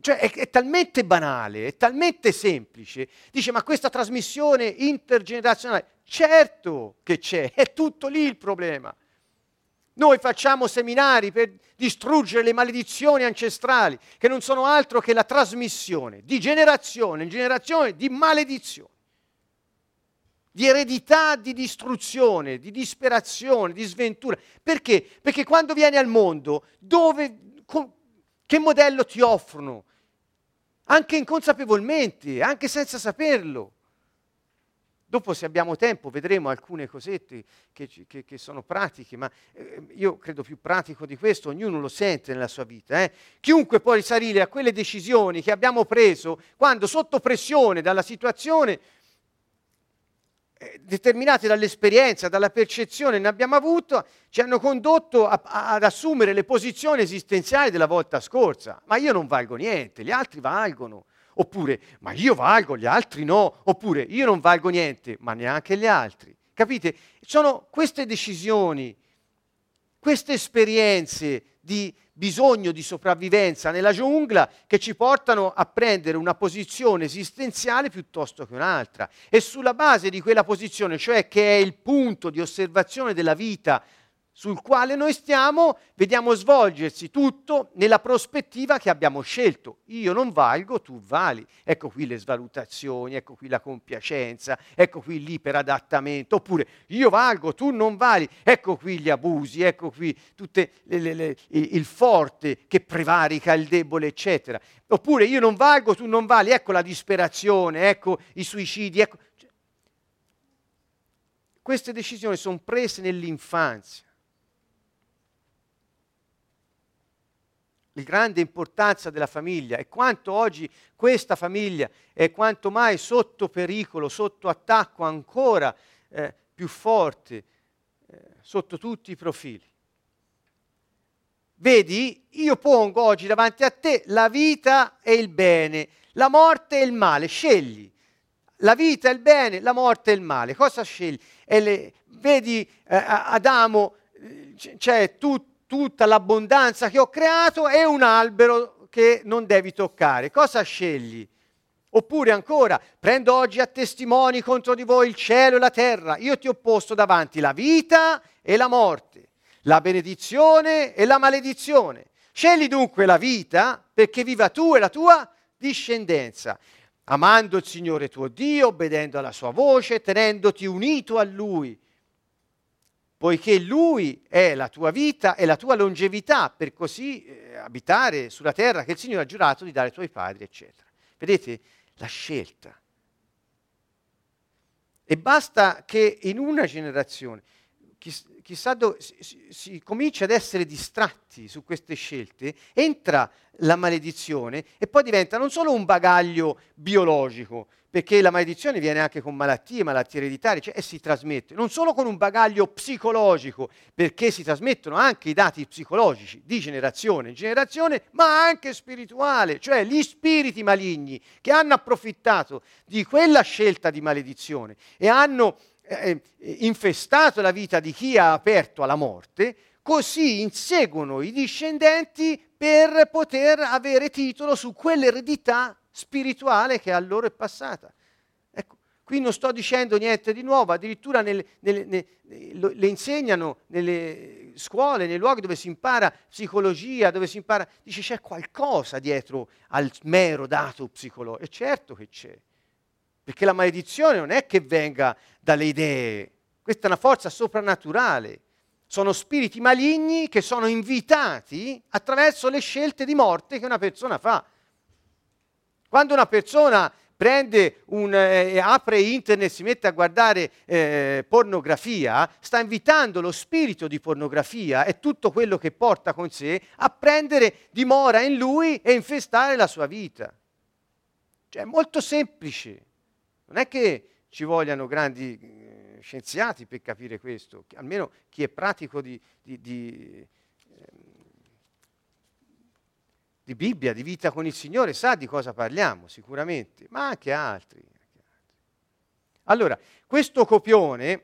Cioè è, è, talmente banale, è talmente semplice. Dice, ma questa trasmissione intergenerazionale, certo che c'è, è tutto lì il problema. Noi facciamo seminari per distruggere le maledizioni ancestrali, che non sono altro che la trasmissione di generazione in generazione di maledizioni, di eredità di distruzione, di disperazione, di sventura. Perché? Perché quando vieni al mondo, dove, che modello ti offrono? Anche inconsapevolmente, anche senza saperlo. Dopo se abbiamo tempo vedremo alcune cosette che, che, che sono pratiche, ma eh, io credo più pratico di questo, ognuno lo sente nella sua vita. Eh? Chiunque può risalire a quelle decisioni che abbiamo preso quando sotto pressione dalla situazione, eh, determinate dall'esperienza, dalla percezione ne abbiamo avuto, ci hanno condotto a, a, ad assumere le posizioni esistenziali della volta scorsa. Ma io non valgo niente, gli altri valgono oppure ma io valgo, gli altri no, oppure io non valgo niente, ma neanche gli altri. Capite? Sono queste decisioni, queste esperienze di bisogno di sopravvivenza nella giungla che ci portano a prendere una posizione esistenziale piuttosto che un'altra. E sulla base di quella posizione, cioè che è il punto di osservazione della vita sul quale noi stiamo, vediamo svolgersi tutto nella prospettiva che abbiamo scelto. Io non valgo, tu vali. Ecco qui le svalutazioni, ecco qui la compiacenza, ecco qui l'iperadattamento, oppure io valgo, tu non vali. Ecco qui gli abusi, ecco qui le, le, le, il forte che prevarica il debole, eccetera. Oppure io non valgo, tu non vali. Ecco la disperazione, ecco i suicidi, ecco queste decisioni sono prese nell'infanzia. La grande importanza della famiglia e quanto oggi questa famiglia è quanto mai sotto pericolo, sotto attacco ancora eh, più forte eh, sotto tutti i profili. Vedi, io pongo oggi davanti a te la vita e il bene, la morte e il male, scegli. La vita e il bene, la morte e il male. Cosa scegli? Le, vedi eh, Adamo, eh, c'è tutto tutta l'abbondanza che ho creato e un albero che non devi toccare. Cosa scegli? Oppure ancora, prendo oggi a testimoni contro di voi il cielo e la terra, io ti ho posto davanti la vita e la morte, la benedizione e la maledizione. Scegli dunque la vita perché viva tu e la tua discendenza, amando il Signore tuo Dio, obbedendo alla sua voce, tenendoti unito a Lui poiché Lui è la tua vita e la tua longevità, per così eh, abitare sulla terra che il Signore ha giurato di dare ai tuoi padri, eccetera. Vedete la scelta. E basta che in una generazione, chissà dove, si, si comincia ad essere distratti su queste scelte, entra la maledizione e poi diventa non solo un bagaglio biologico, perché la maledizione viene anche con malattie, malattie ereditarie, cioè, e si trasmette, non solo con un bagaglio psicologico, perché si trasmettono anche i dati psicologici di generazione in generazione, ma anche spirituale, cioè gli spiriti maligni che hanno approfittato di quella scelta di maledizione e hanno eh, eh infestato la vita di chi ha aperto alla morte, così inseguono i discendenti per poter avere titolo su quell'eredità spirituale che a loro è passata. Ecco, qui non sto dicendo niente di nuovo, addirittura nelle, nelle, nelle, le insegnano nelle scuole, nei luoghi dove si impara psicologia, dove si impara, dice c'è qualcosa dietro al mero dato psicologico. E certo che c'è, perché la maledizione non è che venga dalle idee, questa è una forza soprannaturale. Sono spiriti maligni che sono invitati attraverso le scelte di morte che una persona fa. Quando una persona prende un, eh, apre internet, si mette a guardare eh, pornografia, sta invitando lo spirito di pornografia e tutto quello che porta con sé a prendere dimora in lui e infestare la sua vita. Cioè è molto semplice. Non è che ci vogliano grandi eh, scienziati per capire questo, almeno chi è pratico di, di, di di Bibbia, di vita con il Signore, sa di cosa parliamo sicuramente, ma anche altri. Allora, questo copione,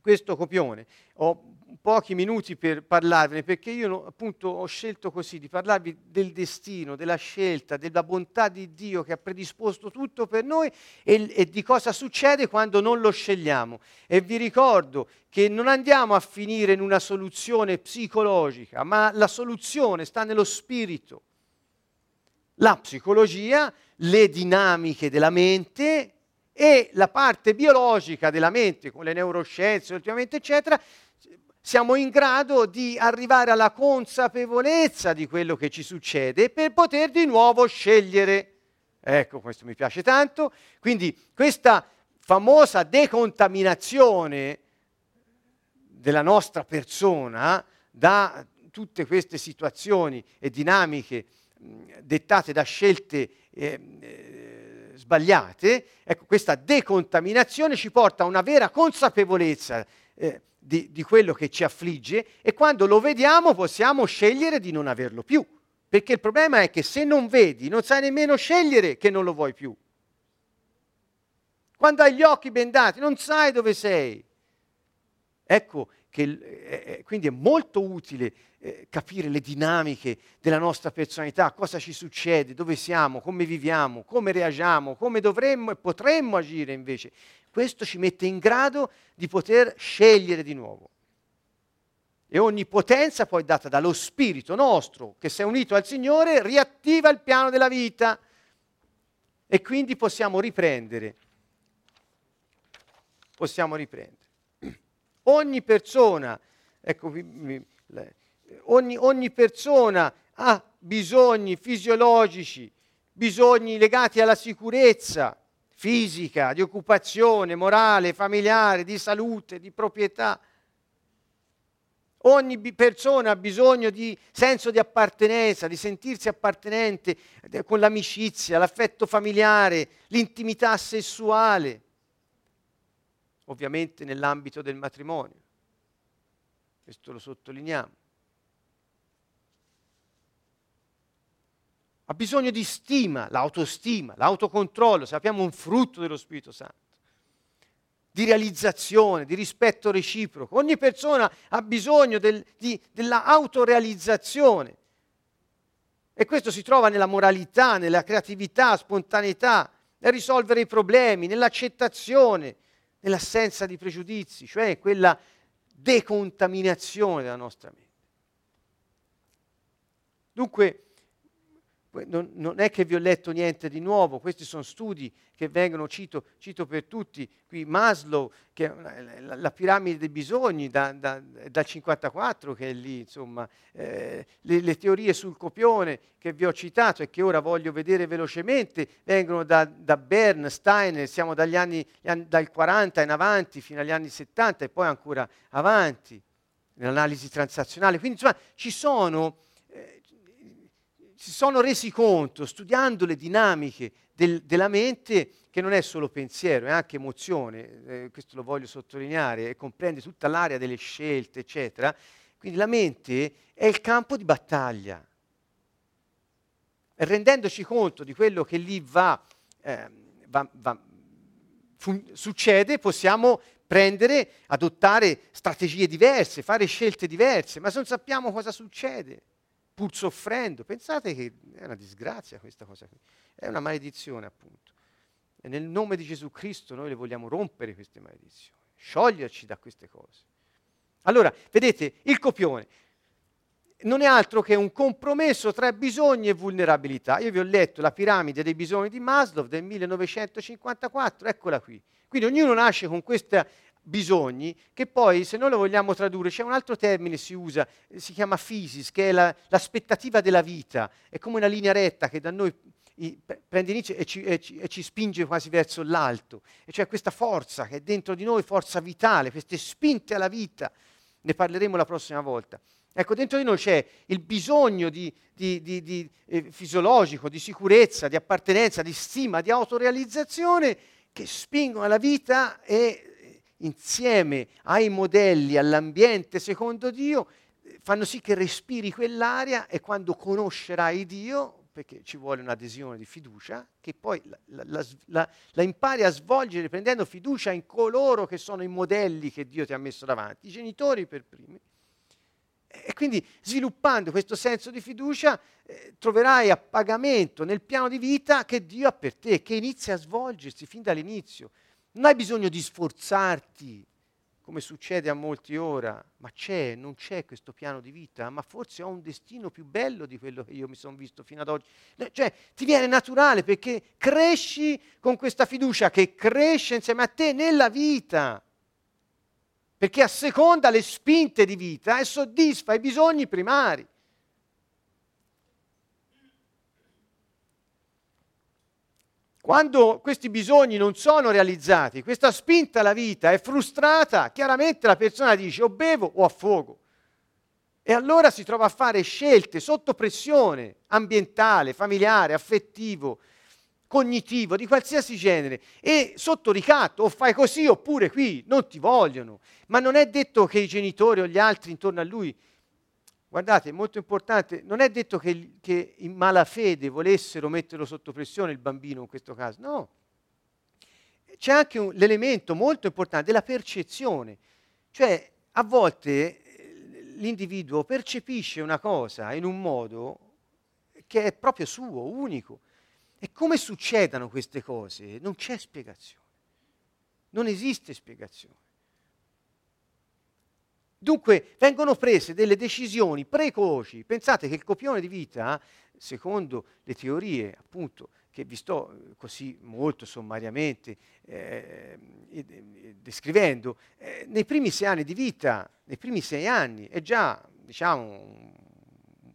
questo copione. Ho pochi minuti per parlarvene perché io appunto ho scelto così di parlarvi del destino, della scelta, della bontà di Dio che ha predisposto tutto per noi e, e di cosa succede quando non lo scegliamo. E vi ricordo che non andiamo a finire in una soluzione psicologica, ma la soluzione sta nello spirito. La psicologia, le dinamiche della mente e la parte biologica della mente, con le neuroscienze ultimamente, eccetera, siamo in grado di arrivare alla consapevolezza di quello che ci succede per poter di nuovo scegliere. Ecco, questo mi piace tanto. Quindi questa famosa decontaminazione della nostra persona da tutte queste situazioni e dinamiche dettate da scelte eh, eh, sbagliate, ecco, questa decontaminazione ci porta a una vera consapevolezza eh, di, di quello che ci affligge e quando lo vediamo possiamo scegliere di non averlo più. Perché il problema è che se non vedi, non sai nemmeno scegliere che non lo vuoi più. Quando hai gli occhi bendati, non sai dove sei. Ecco che eh, eh quindi è molto utile eh, capire le dinamiche della nostra personalità, cosa ci succede, dove siamo, come viviamo, come reagiamo, come dovremmo e potremmo agire invece. Questo ci mette in grado di poter scegliere di nuovo. E ogni potenza poi data dallo Spirito nostro, che se è unito al Signore, riattiva il piano della vita. E quindi possiamo riprendere. Possiamo riprendere. Ogni persona, ecco, ogni, ogni persona ha bisogni fisiologici, bisogni legati alla sicurezza fisica, di occupazione, morale, familiare, di salute, di proprietà. Ogni persona ha bisogno di senso di appartenenza, di sentirsi appartenente con l'amicizia, l'affetto familiare, l'intimità sessuale, ovviamente nell'ambito del matrimonio. Questo lo sottolineiamo. Ha bisogno di stima, l'autostima, l'autocontrollo, sappiamo un frutto dello Spirito Santo, di realizzazione, di rispetto reciproco. Ogni persona ha bisogno del, di, dell'autorealizzazione e questo si trova nella moralità, nella creatività, spontaneità, nel risolvere i problemi, nell'accettazione, nell'assenza di pregiudizi, cioè quella decontaminazione della nostra mente. Dunque, non, non, è che vi ho letto niente di nuovo, questi sono studi che vengono, cito, cito per tutti, qui Maslow, che è la, la piramide dei bisogni da, da, dal 54 che è lì, insomma, eh, le, le, teorie sul copione che vi ho citato e che ora voglio vedere velocemente, vengono da, da Bern, Steiner, siamo dagli anni, dal 40 in avanti fino agli anni 70 e poi ancora avanti, nell'analisi transazionale. Quindi insomma ci sono si sono resi conto, studiando le dinamiche del, della mente, che non è solo pensiero, è anche emozione, eh, questo lo voglio sottolineare, comprende tutta l'area delle scelte, eccetera. Quindi la mente è il campo di battaglia. E rendendoci conto di quello che lì va, eh, va, va fun- succede, possiamo prendere, adottare strategie diverse, fare scelte diverse, ma se non sappiamo cosa succede pur soffrendo. Pensate che è una disgrazia questa cosa qui, è una maledizione appunto. E nel nome di Gesù Cristo noi le vogliamo rompere queste maledizioni, scioglierci da queste cose. Allora, vedete, il copione non è altro che un compromesso tra bisogni e vulnerabilità. Io vi ho letto la piramide dei bisogni di Maslow del 1954, eccola qui. Quindi ognuno nasce con questa bisogni, che poi se noi lo vogliamo tradurre, c'è un altro termine si usa, si chiama physis, che è la, l'aspettativa della vita, è come una linea retta che da noi prende inizio e ci, e, ci, e ci, spinge quasi verso l'alto, e cioè questa forza che è dentro di noi, forza vitale, queste spinte alla vita, ne parleremo la prossima volta. Ecco, dentro di noi c'è il bisogno di, di, di eh, fisiologico, di sicurezza, di appartenenza, di stima, di autorealizzazione che spingono alla vita e insieme ai modelli, all'ambiente secondo Dio, fanno sì che respiri quell'aria e quando conoscerai Dio perché ci vuole un'adesione di fiducia, che poi la, la, la, la, impari a svolgere prendendo fiducia in coloro che sono i modelli che Dio ti ha messo davanti, i genitori per primi. E quindi sviluppando questo senso di fiducia eh, troverai appagamento nel piano di vita che Dio ha per te, che inizia a svolgersi fin dall'inizio. Non hai bisogno di sforzarti, come succede a molti ora, ma c'è, non c'è questo piano di vita, ma forse ho un destino più bello di quello che io mi sono visto fino ad oggi. Cioè, ti viene naturale perché cresci con questa fiducia che cresce insieme a te nella vita perché asseconda le spinte di vita e soddisfa i bisogni primari. Quando questi bisogni non sono realizzati, questa spinta alla vita è frustrata, chiaramente la persona dice o bevo o affogo. E allora si trova a fare scelte sotto pressione ambientale, familiare, affettivo, cognitivo, di qualsiasi genere, e sotto ricatto, o fai così oppure qui, non ti vogliono. Ma non è detto che i genitori o gli altri intorno a lui, guardate, è molto importante, non è detto che, che in malafede volessero metterlo sotto pressione il bambino in questo caso, no. C'è anche un, l'elemento molto importante della percezione, cioè a volte eh, l'individuo percepisce una cosa in un modo che è proprio suo, unico e come succedano queste cose? Non c'è spiegazione. Non esiste spiegazione. Dunque vengono prese delle decisioni precoci. Pensate che il copione di vita, secondo le teorie appunto che vi sto eh, così molto sommariamente eh, descrivendo, eh, nei primi sei anni di vita, nei primi sei anni, è già diciamo, un,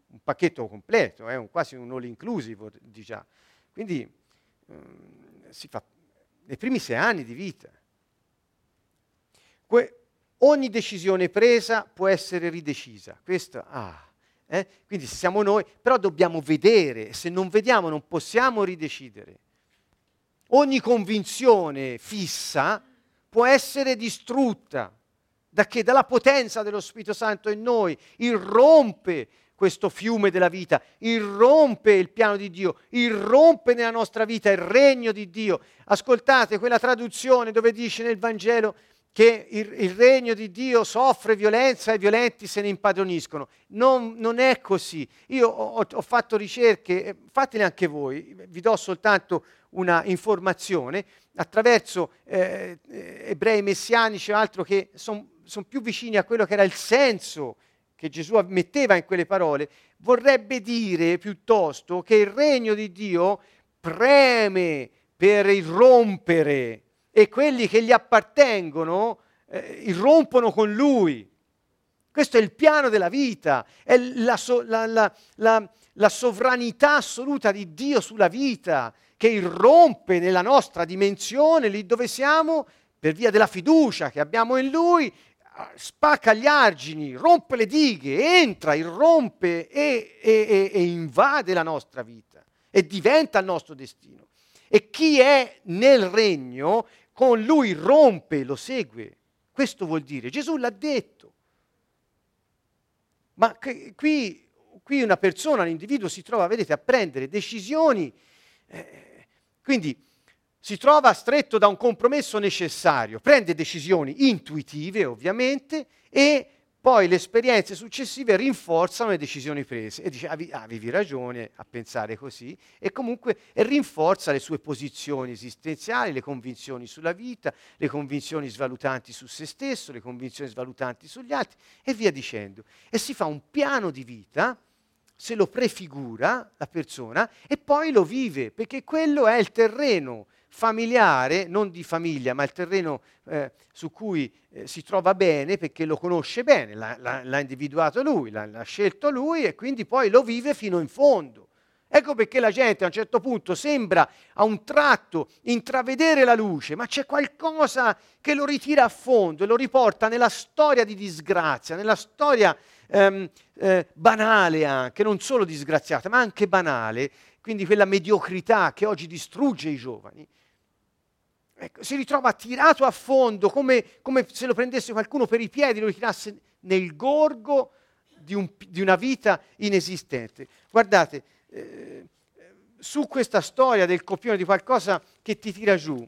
un pacchetto completo, è un, quasi un all inclusive già. Quindi um, si fa nei primi sei anni di vita. Que- ogni decisione presa può essere ridecisa. Questo, ah, eh? Quindi siamo noi, però dobbiamo vedere, se non vediamo non possiamo ridecidere. Ogni convinzione fissa può essere distrutta, da che dalla potenza dello Spirito Santo in noi irrompe questo fiume della vita, irrompe il piano di Dio, irrompe nella nostra vita il regno di Dio. Ascoltate quella traduzione dove dice nel Vangelo che il, il regno di Dio soffre violenza e i violenti se ne impadroniscono. Non, non è così. Io ho, ho fatele ricerche, fatele anche voi, vi do soltanto una informazione attraverso eh, eh ebrei messianici o altro che sono son più vicini a quello che era il senso che Gesù metteva in quelle parole, vorrebbe dire piuttosto che il regno di Dio preme per irrompere e quelli che gli appartengono eh, irrompono con lui. Questo è il piano della vita, è la, so, la, la, la sovranità assoluta di Dio sulla vita che irrompe nella nostra dimensione, lì dove siamo, per via della fiducia che abbiamo in Lui spacca gli argini, rompe le dighe, entra, irrompe e, e, e, invade la nostra vita e diventa il nostro destino. E chi è nel regno, con lui rompe, lo segue. Questo vuol dire, Gesù l'ha detto. Ma qui, qui una persona, un individuo si trova, vedete, a prendere decisioni. Eh, quindi si trova stretto da un compromesso necessario, prende decisioni intuitive ovviamente e poi le esperienze successive rinforzano le decisioni prese e dice avevi ragione a pensare così e comunque e rinforza le sue posizioni esistenziali, le convinzioni sulla vita, le convinzioni svalutanti su se stesso, le convinzioni svalutanti sugli altri e via dicendo. E si fa un piano di vita se lo prefigura la persona e poi lo vive, perché quello è il terreno familiare, non di famiglia, ma il terreno eh, su cui eh, si trova bene perché lo conosce bene, l'ha, l'ha, l'ha individuato lui, l'ha, l'ha, scelto lui e quindi poi lo vive fino in fondo. Ecco perché la gente a un certo punto sembra a un tratto intravedere la luce, ma c'è qualcosa che lo ritira a fondo e lo riporta nella storia di disgrazia, nella storia ehm, eh, banale anche, non solo disgraziata, ma anche banale, quindi quella mediocrità che oggi distrugge i giovani ecco, si ritrova tirato a fondo, come, come, se lo prendesse qualcuno per i piedi, lo ritirasse nel gorgo di, un, di una vita inesistente. Guardate, eh, su questa storia del copione di qualcosa che ti tira giù,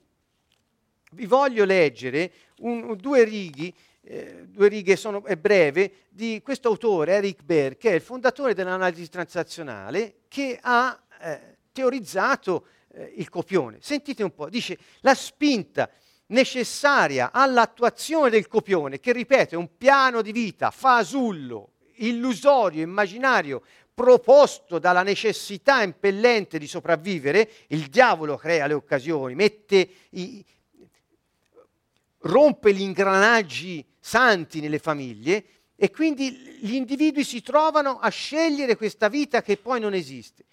vi voglio leggere un, due righe, eh, due righe sono, è breve, di questo autore, Eric Baer, che è il fondatore dell'analisi transazionale, che ha eh, teorizzato eh, il copione. Sentite un po', dice la spinta necessaria all'attuazione del copione, che ripeto è un piano di vita fasullo, illusorio, immaginario, proposto dalla necessità impellente di sopravvivere, il diavolo crea le occasioni, mette i, rompe gli ingranaggi santi nelle famiglie e quindi gli individui si trovano a scegliere questa vita che poi non esiste.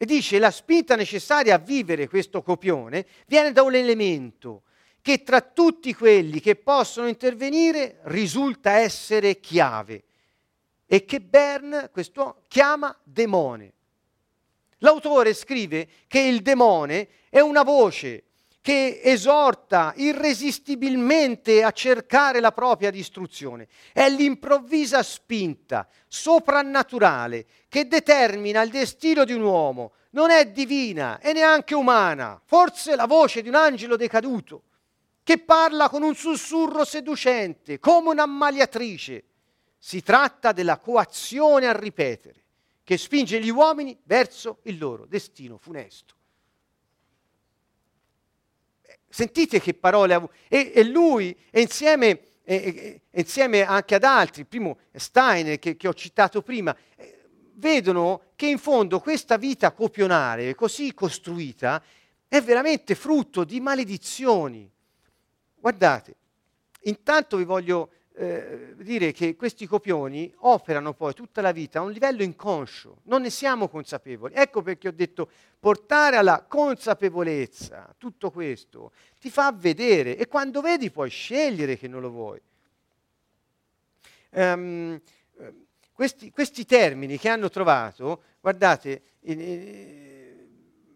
E dice la spinta necessaria a vivere questo copione viene da un elemento che tra tutti quelli che possono intervenire risulta essere chiave e che Bern chiama demone. L'autore scrive che il demone è una voce che esorta irresistibilmente a cercare la propria distruzione. È l'improvvisa spinta soprannaturale che determina il destino di un uomo. Non è divina e neanche umana, forse la voce di un angelo decaduto, che parla con un sussurro seducente, come un'ammaliatrice. Si tratta della coazione a ripetere, che spinge gli uomini verso il loro destino funesto. Sentite che parole ha avuto. E, e, lui, e insieme, e, insieme, anche ad altri, primo Steiner che, che ho citato prima, eh, vedono che in fondo questa vita copionale, così costruita, è veramente frutto di maledizioni. Guardate, intanto vi voglio eh, dire che questi copioni operano poi tutta la vita a un livello inconscio, non ne siamo consapevoli. Ecco perché ho detto portare alla consapevolezza tutto questo ti fa vedere e quando vedi puoi scegliere che non lo vuoi. Um, questi, questi, termini che hanno trovato, guardate, eh,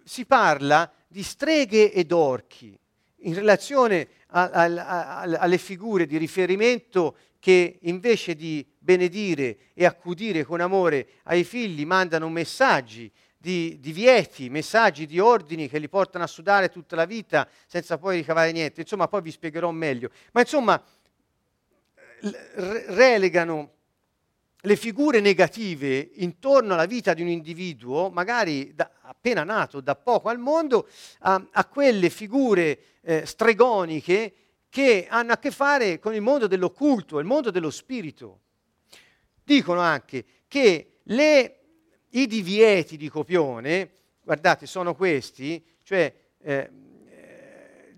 si parla di streghe ed orchi in relazione a, a, a, alle figure di riferimento che invece di benedire e accudire con amore ai figli mandano messaggi di divieti, messaggi di ordini che li portano a sudare tutta la vita senza poi ricavare niente. Insomma, poi vi spiegherò meglio. Ma insomma, relegano le figure negative intorno alla vita di un individuo, magari da, appena nato, da poco al mondo, a, a quelle figure eh, stregoniche che hanno a che fare con il mondo dell'occulto, il mondo dello spirito. Dicono anche che le, i divieti di copione, guardate, sono questi, cioè eh,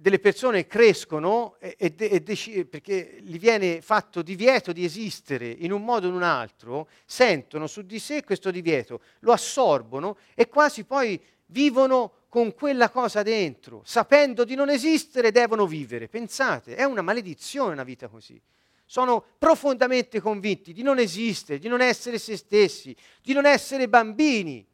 delle persone crescono e, e, e dec- perché gli viene fatto divieto di esistere in un modo o in un altro, sentono su di sé questo divieto, lo assorbono e quasi poi vivono con quella cosa dentro, sapendo di non esistere devono vivere. Pensate, è una maledizione una vita così. Sono profondamente convinti di non esistere, di non essere se stessi, di non essere bambini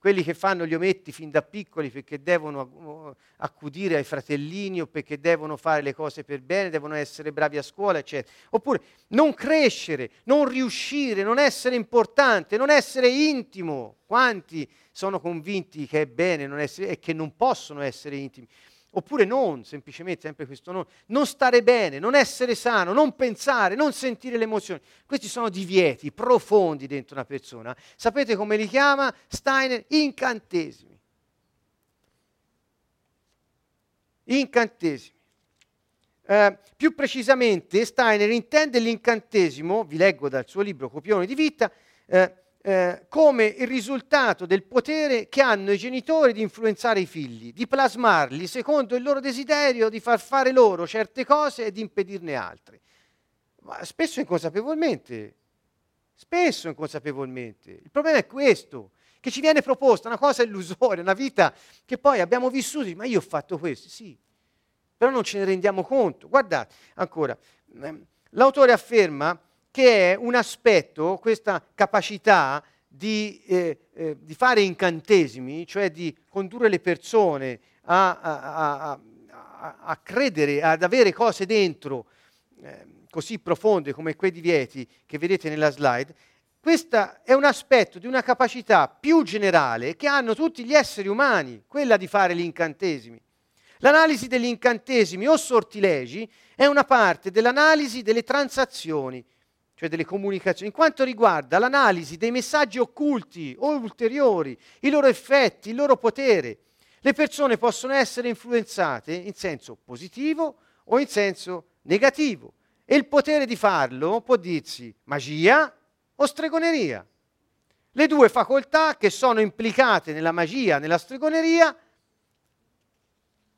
quelli che fanno gli ometti fin da piccoli perché devono uh, accudire ai fratellini o perché devono fare le cose per bene, devono essere bravi a scuola, eccetera. Oppure non crescere, non riuscire, non essere importante, non essere intimo. Quanti sono convinti che è bene essere, e che non possono essere intimi? Oppure non, semplicemente, sempre questo non, non stare bene, non essere sano, non pensare, non sentire le emozioni. Questi sono divieti profondi dentro una persona. Sapete come li chiama Steiner? Incantesimi. Incantesimi. Eh, più precisamente, Steiner intende l'incantesimo, vi leggo dal suo libro Copione di vita, eh, eh, come il risultato del potere che hanno i genitori di influenzare i figli, di plasmarli secondo il loro desiderio di far fare loro certe cose e di impedirne altre. Ma spesso inconsapevolmente, spesso inconsapevolmente. Il problema è questo, che ci viene proposta una cosa illusoria, una vita che poi abbiamo vissuto, ma io ho fatto questo, sì, però non ce ne rendiamo conto. Guardate, ancora, ehm, l'autore afferma che è un aspetto, questa capacità di, eh, eh, di fare incantesimi, cioè di condurre le persone a, a, a, a credere, ad avere cose dentro eh, così profonde come quei divieti che vedete nella slide, questo è un aspetto di una capacità più generale che hanno tutti gli esseri umani, quella di fare gli incantesimi. L'analisi degli incantesimi o sortilegi è una parte dell'analisi delle transazioni, cioè delle comunicazioni, in quanto riguarda l'analisi dei messaggi occulti o ulteriori, i loro effetti, il loro potere. Le persone possono essere influenzate in senso positivo o in senso negativo e il potere di farlo può dirsi magia o stregoneria. Le due facoltà che sono implicate nella magia, nella stregoneria,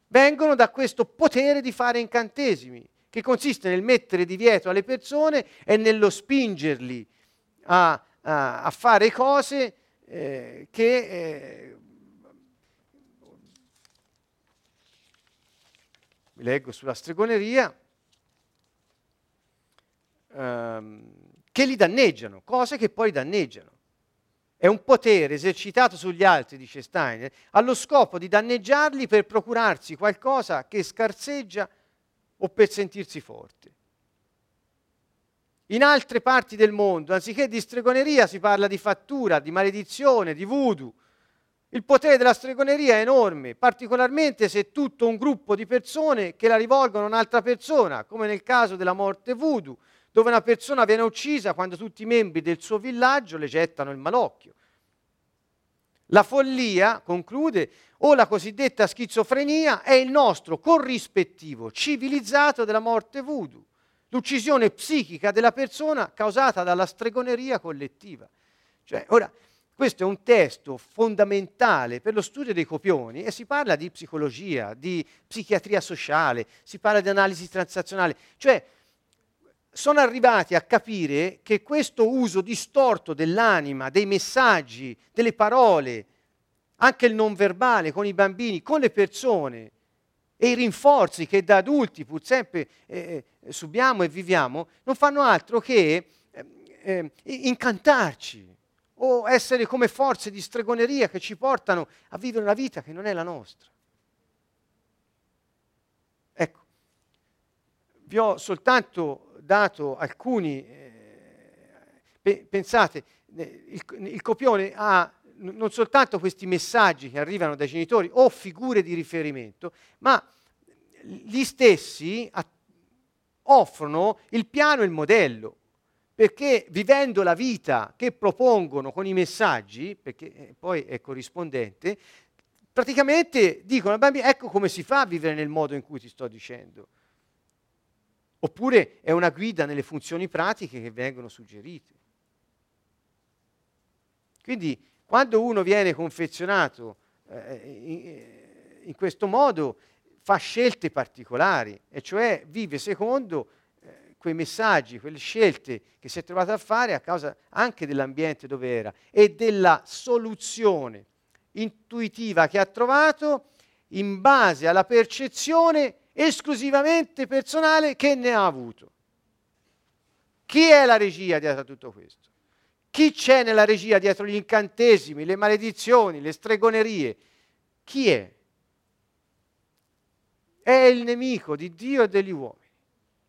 vengono da questo potere di fare incantesimi, che consiste nel mettere divieto alle persone e nello spingerli a, a, a fare cose eh, che... Eh, vi leggo sulla stregoneria. Um, che li danneggiano, cose che poi danneggiano. È un potere esercitato sugli altri, dice Steiner, allo scopo di danneggiarli per procurarsi qualcosa che scarseggia o per sentirsi forte. In altre parti del mondo, anziché di stregoneria, si parla di fattura, di maledizione, di voodoo. Il potere della stregoneria è enorme, particolarmente se tutto un gruppo di persone che la rivolgono a un'altra persona, come nel caso della morte voodoo, dove una persona viene uccisa quando tutti i membri del suo villaggio le gettano il malocchio. La follia, conclude, o la cosiddetta schizofrenia è il nostro corrispettivo civilizzato della morte voodoo, l'uccisione psichica della persona causata dalla stregoneria collettiva. Cioè, ora, questo è un testo fondamentale per lo studio dei copioni e si parla di psicologia, di psichiatria sociale, si parla di analisi transazionale, cioè sono arrivati a capire che questo uso distorto dell'anima, dei messaggi, delle parole, anche il non verbale con i bambini, con le persone e i rinforzi che da adulti pur sempre eh, eh subiamo e viviamo, non fanno altro che eh, eh, incantarci o essere come forze di stregoneria che ci portano a vivere una vita che non è la nostra. Ecco, vi ho soltanto dato alcuni, eh, pensate, eh, il, il copione ha non soltanto questi messaggi che arrivano dai genitori o figure di riferimento, ma gli stessi offrono il piano e il modello, perché vivendo la vita che propongono con i messaggi, perché eh, poi è corrispondente, praticamente dicono al bambino ecco come si fa a vivere nel modo in cui ti sto dicendo. Oppure è una guida nelle funzioni pratiche che vengono suggerite. Quindi quando uno viene confezionato eh, in, in, questo modo fa scelte particolari, e cioè vive secondo eh, quei messaggi, quelle scelte che si è trovato a fare a causa anche dell'ambiente dove era e della soluzione intuitiva che ha trovato in base alla percezione esclusivamente personale che ne ha avuto. Chi è la regia dietro a tutto questo? Chi c'è nella regia dietro gli incantesimi, le maledizioni, le stregonerie? Chi è? È il nemico di Dio e degli uomini,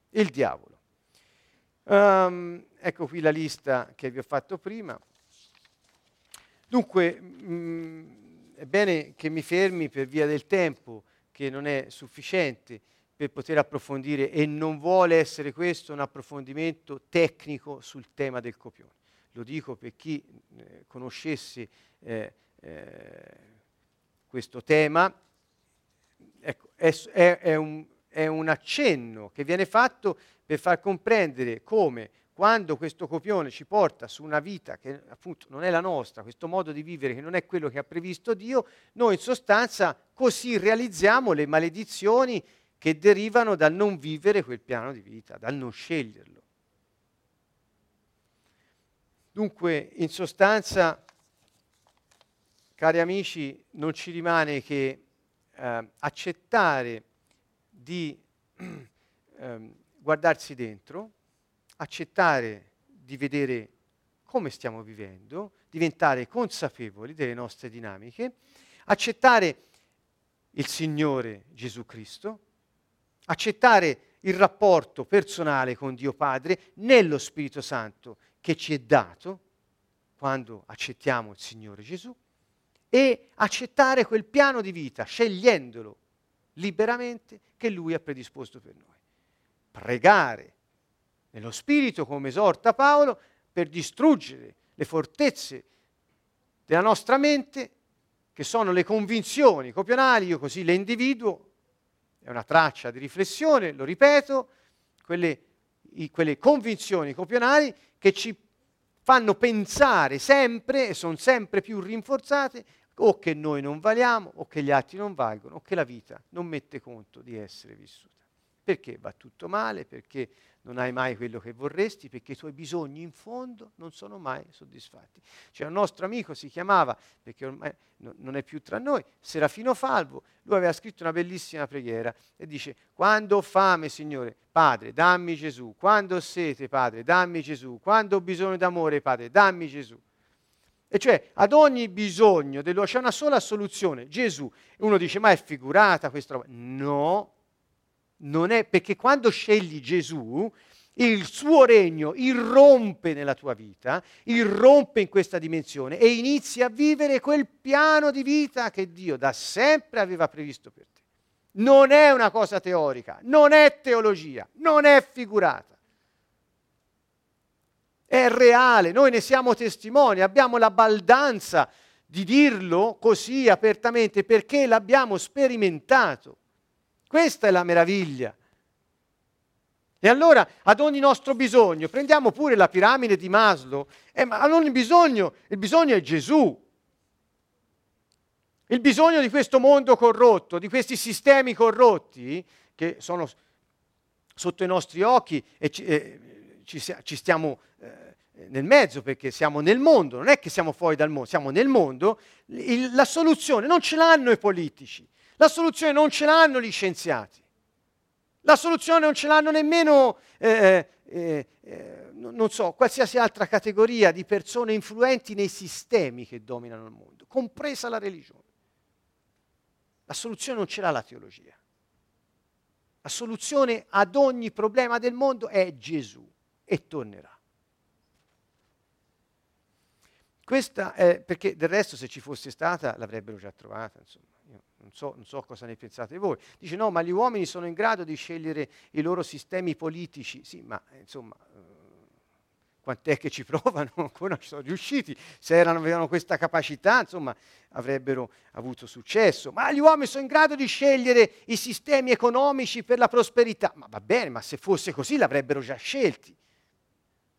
il diavolo. Um, ecco qui la lista che vi ho fatto prima. Dunque, mh, mm, è bene che mi fermi per via del tempo che non è sufficiente per poter approfondire e non vuole essere questo un approfondimento tecnico sul tema del copione. Lo dico per chi eh, conoscesse eh, eh, questo tema, ecco, è, è, è, un, è un accenno che viene fatto per far comprendere come quando questo copione ci porta su una vita che appunto non è la nostra, questo modo di vivere che non è quello che ha previsto Dio, noi in sostanza così realizziamo le maledizioni che derivano dal non vivere quel piano di vita, dal non sceglierlo. Dunque, in sostanza, cari amici, non ci rimane che eh, accettare di eh, guardarsi dentro, accettare di vedere come stiamo vivendo, diventare consapevoli delle nostre dinamiche, accettare il Signore Gesù Cristo, accettare il rapporto personale con Dio Padre nello Spirito Santo che ci è dato, quando accettiamo il Signore Gesù e accettare quel piano di vita, scegliendolo liberamente che Lui ha predisposto per noi. Pregare nello Spirito, come esorta Paolo, per distruggere le fortezze della nostra mente, che sono le convinzioni copionali, io così le individuo, è una traccia di riflessione, lo ripeto, quelle, i, quelle convinzioni copionali che ci fanno pensare sempre, e sono sempre più rinforzate, o che noi non valiamo, o che gli altri non valgono, o che la vita non mette conto di essere vissuta. Perché va tutto male, perché non hai mai quello che vorresti, perché i tuoi bisogni in fondo non sono mai soddisfatti. C'è un nostro amico, si chiamava, perché ormai no, non è più tra noi, Serafino Falvo, lui aveva scritto una bellissima preghiera e dice, quando ho fame, Signore, Padre, dammi Gesù, quando ho sete, Padre, dammi Gesù, quando ho bisogno d'amore, Padre, dammi Gesù. E cioè ad ogni bisogno dell'uomo c'è una sola soluzione, Gesù. E uno dice, ma è figurata questa roba? No, non è perché quando scegli Gesù, il suo regno irrompe nella tua vita, irrompe in questa dimensione e inizi a vivere quel piano di vita che Dio da sempre aveva previsto per te. Non è una cosa teorica, non è teologia, non è figurata. È reale, noi ne siamo testimoni, abbiamo la baldanza di dirlo così apertamente perché l'abbiamo sperimentato. Questa è la meraviglia. E allora ad ogni nostro bisogno, prendiamo pure la piramide di Maslow, eh, ma ad ogni bisogno, il bisogno è Gesù. Il bisogno di questo mondo corrotto, di questi sistemi corrotti che sono sotto i nostri occhi e ci, eh, ci, ci stiamo eh, nel mezzo perché siamo nel mondo, non è che siamo fuori dal mondo, siamo nel mondo, il, la soluzione non ce l'hanno i politici, la soluzione non ce l'hanno gli scienziati. La soluzione non ce l'hanno nemmeno, eh, eh, eh, non so, qualsiasi altra categoria di persone influenti nei sistemi che dominano il mondo, compresa la religione. La soluzione non ce l'ha la teologia. La soluzione ad ogni problema del mondo è Gesù e tornerà. Questa è perché del resto se ci fosse stata l'avrebbero già trovata, insomma non so, non so, cosa ne pensate voi, dice no, ma gli uomini sono in grado di scegliere i loro sistemi politici, sì, ma eh, insomma, eh, quant'è che ci provano, ancora ci sono riusciti, se erano, avevano questa capacità, insomma, avrebbero avuto successo, ma gli uomini sono in grado di scegliere i sistemi economici per la prosperità, ma va bene, ma se fosse così l'avrebbero già scelti.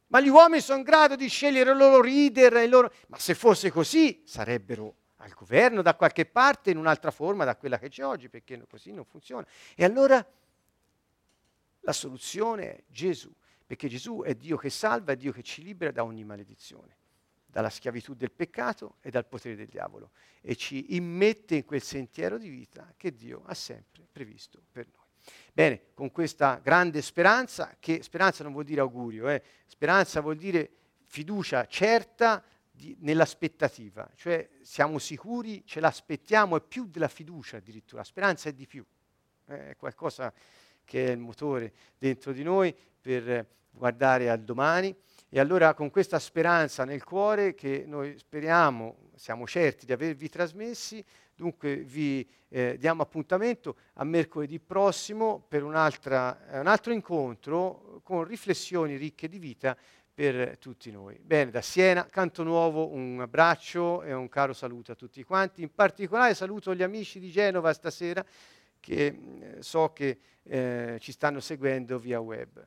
Ma gli uomini sono in grado di scegliere i loro leader, i loro... ma se fosse così sarebbero al governo da qualche parte in un'altra forma da quella che c'è oggi, perché così non funziona. E allora la soluzione è Gesù, perché Gesù è Dio che salva, è Dio che ci libera da ogni maledizione, dalla schiavitù del peccato e dal potere del diavolo, e ci immette in quel sentiero di vita che Dio ha sempre previsto per noi. Bene, con questa grande speranza, che speranza non vuol dire augurio, eh, speranza vuol dire fiducia certa di, nell'aspettativa, cioè siamo sicuri, ce l'aspettiamo, è più della fiducia addirittura, la speranza è di più, è qualcosa che è il motore dentro di noi per guardare al domani. E allora con questa speranza nel cuore che noi speriamo, siamo certi di avervi trasmessi, dunque vi eh, diamo appuntamento a mercoledì prossimo per un altro incontro con riflessioni ricche di vita per tutti noi. Bene, da Siena, Canto Nuovo, un abbraccio e un caro saluto a tutti quanti. In particolare saluto gli amici di Genova stasera che eh, so che eh, ci stanno seguendo via web.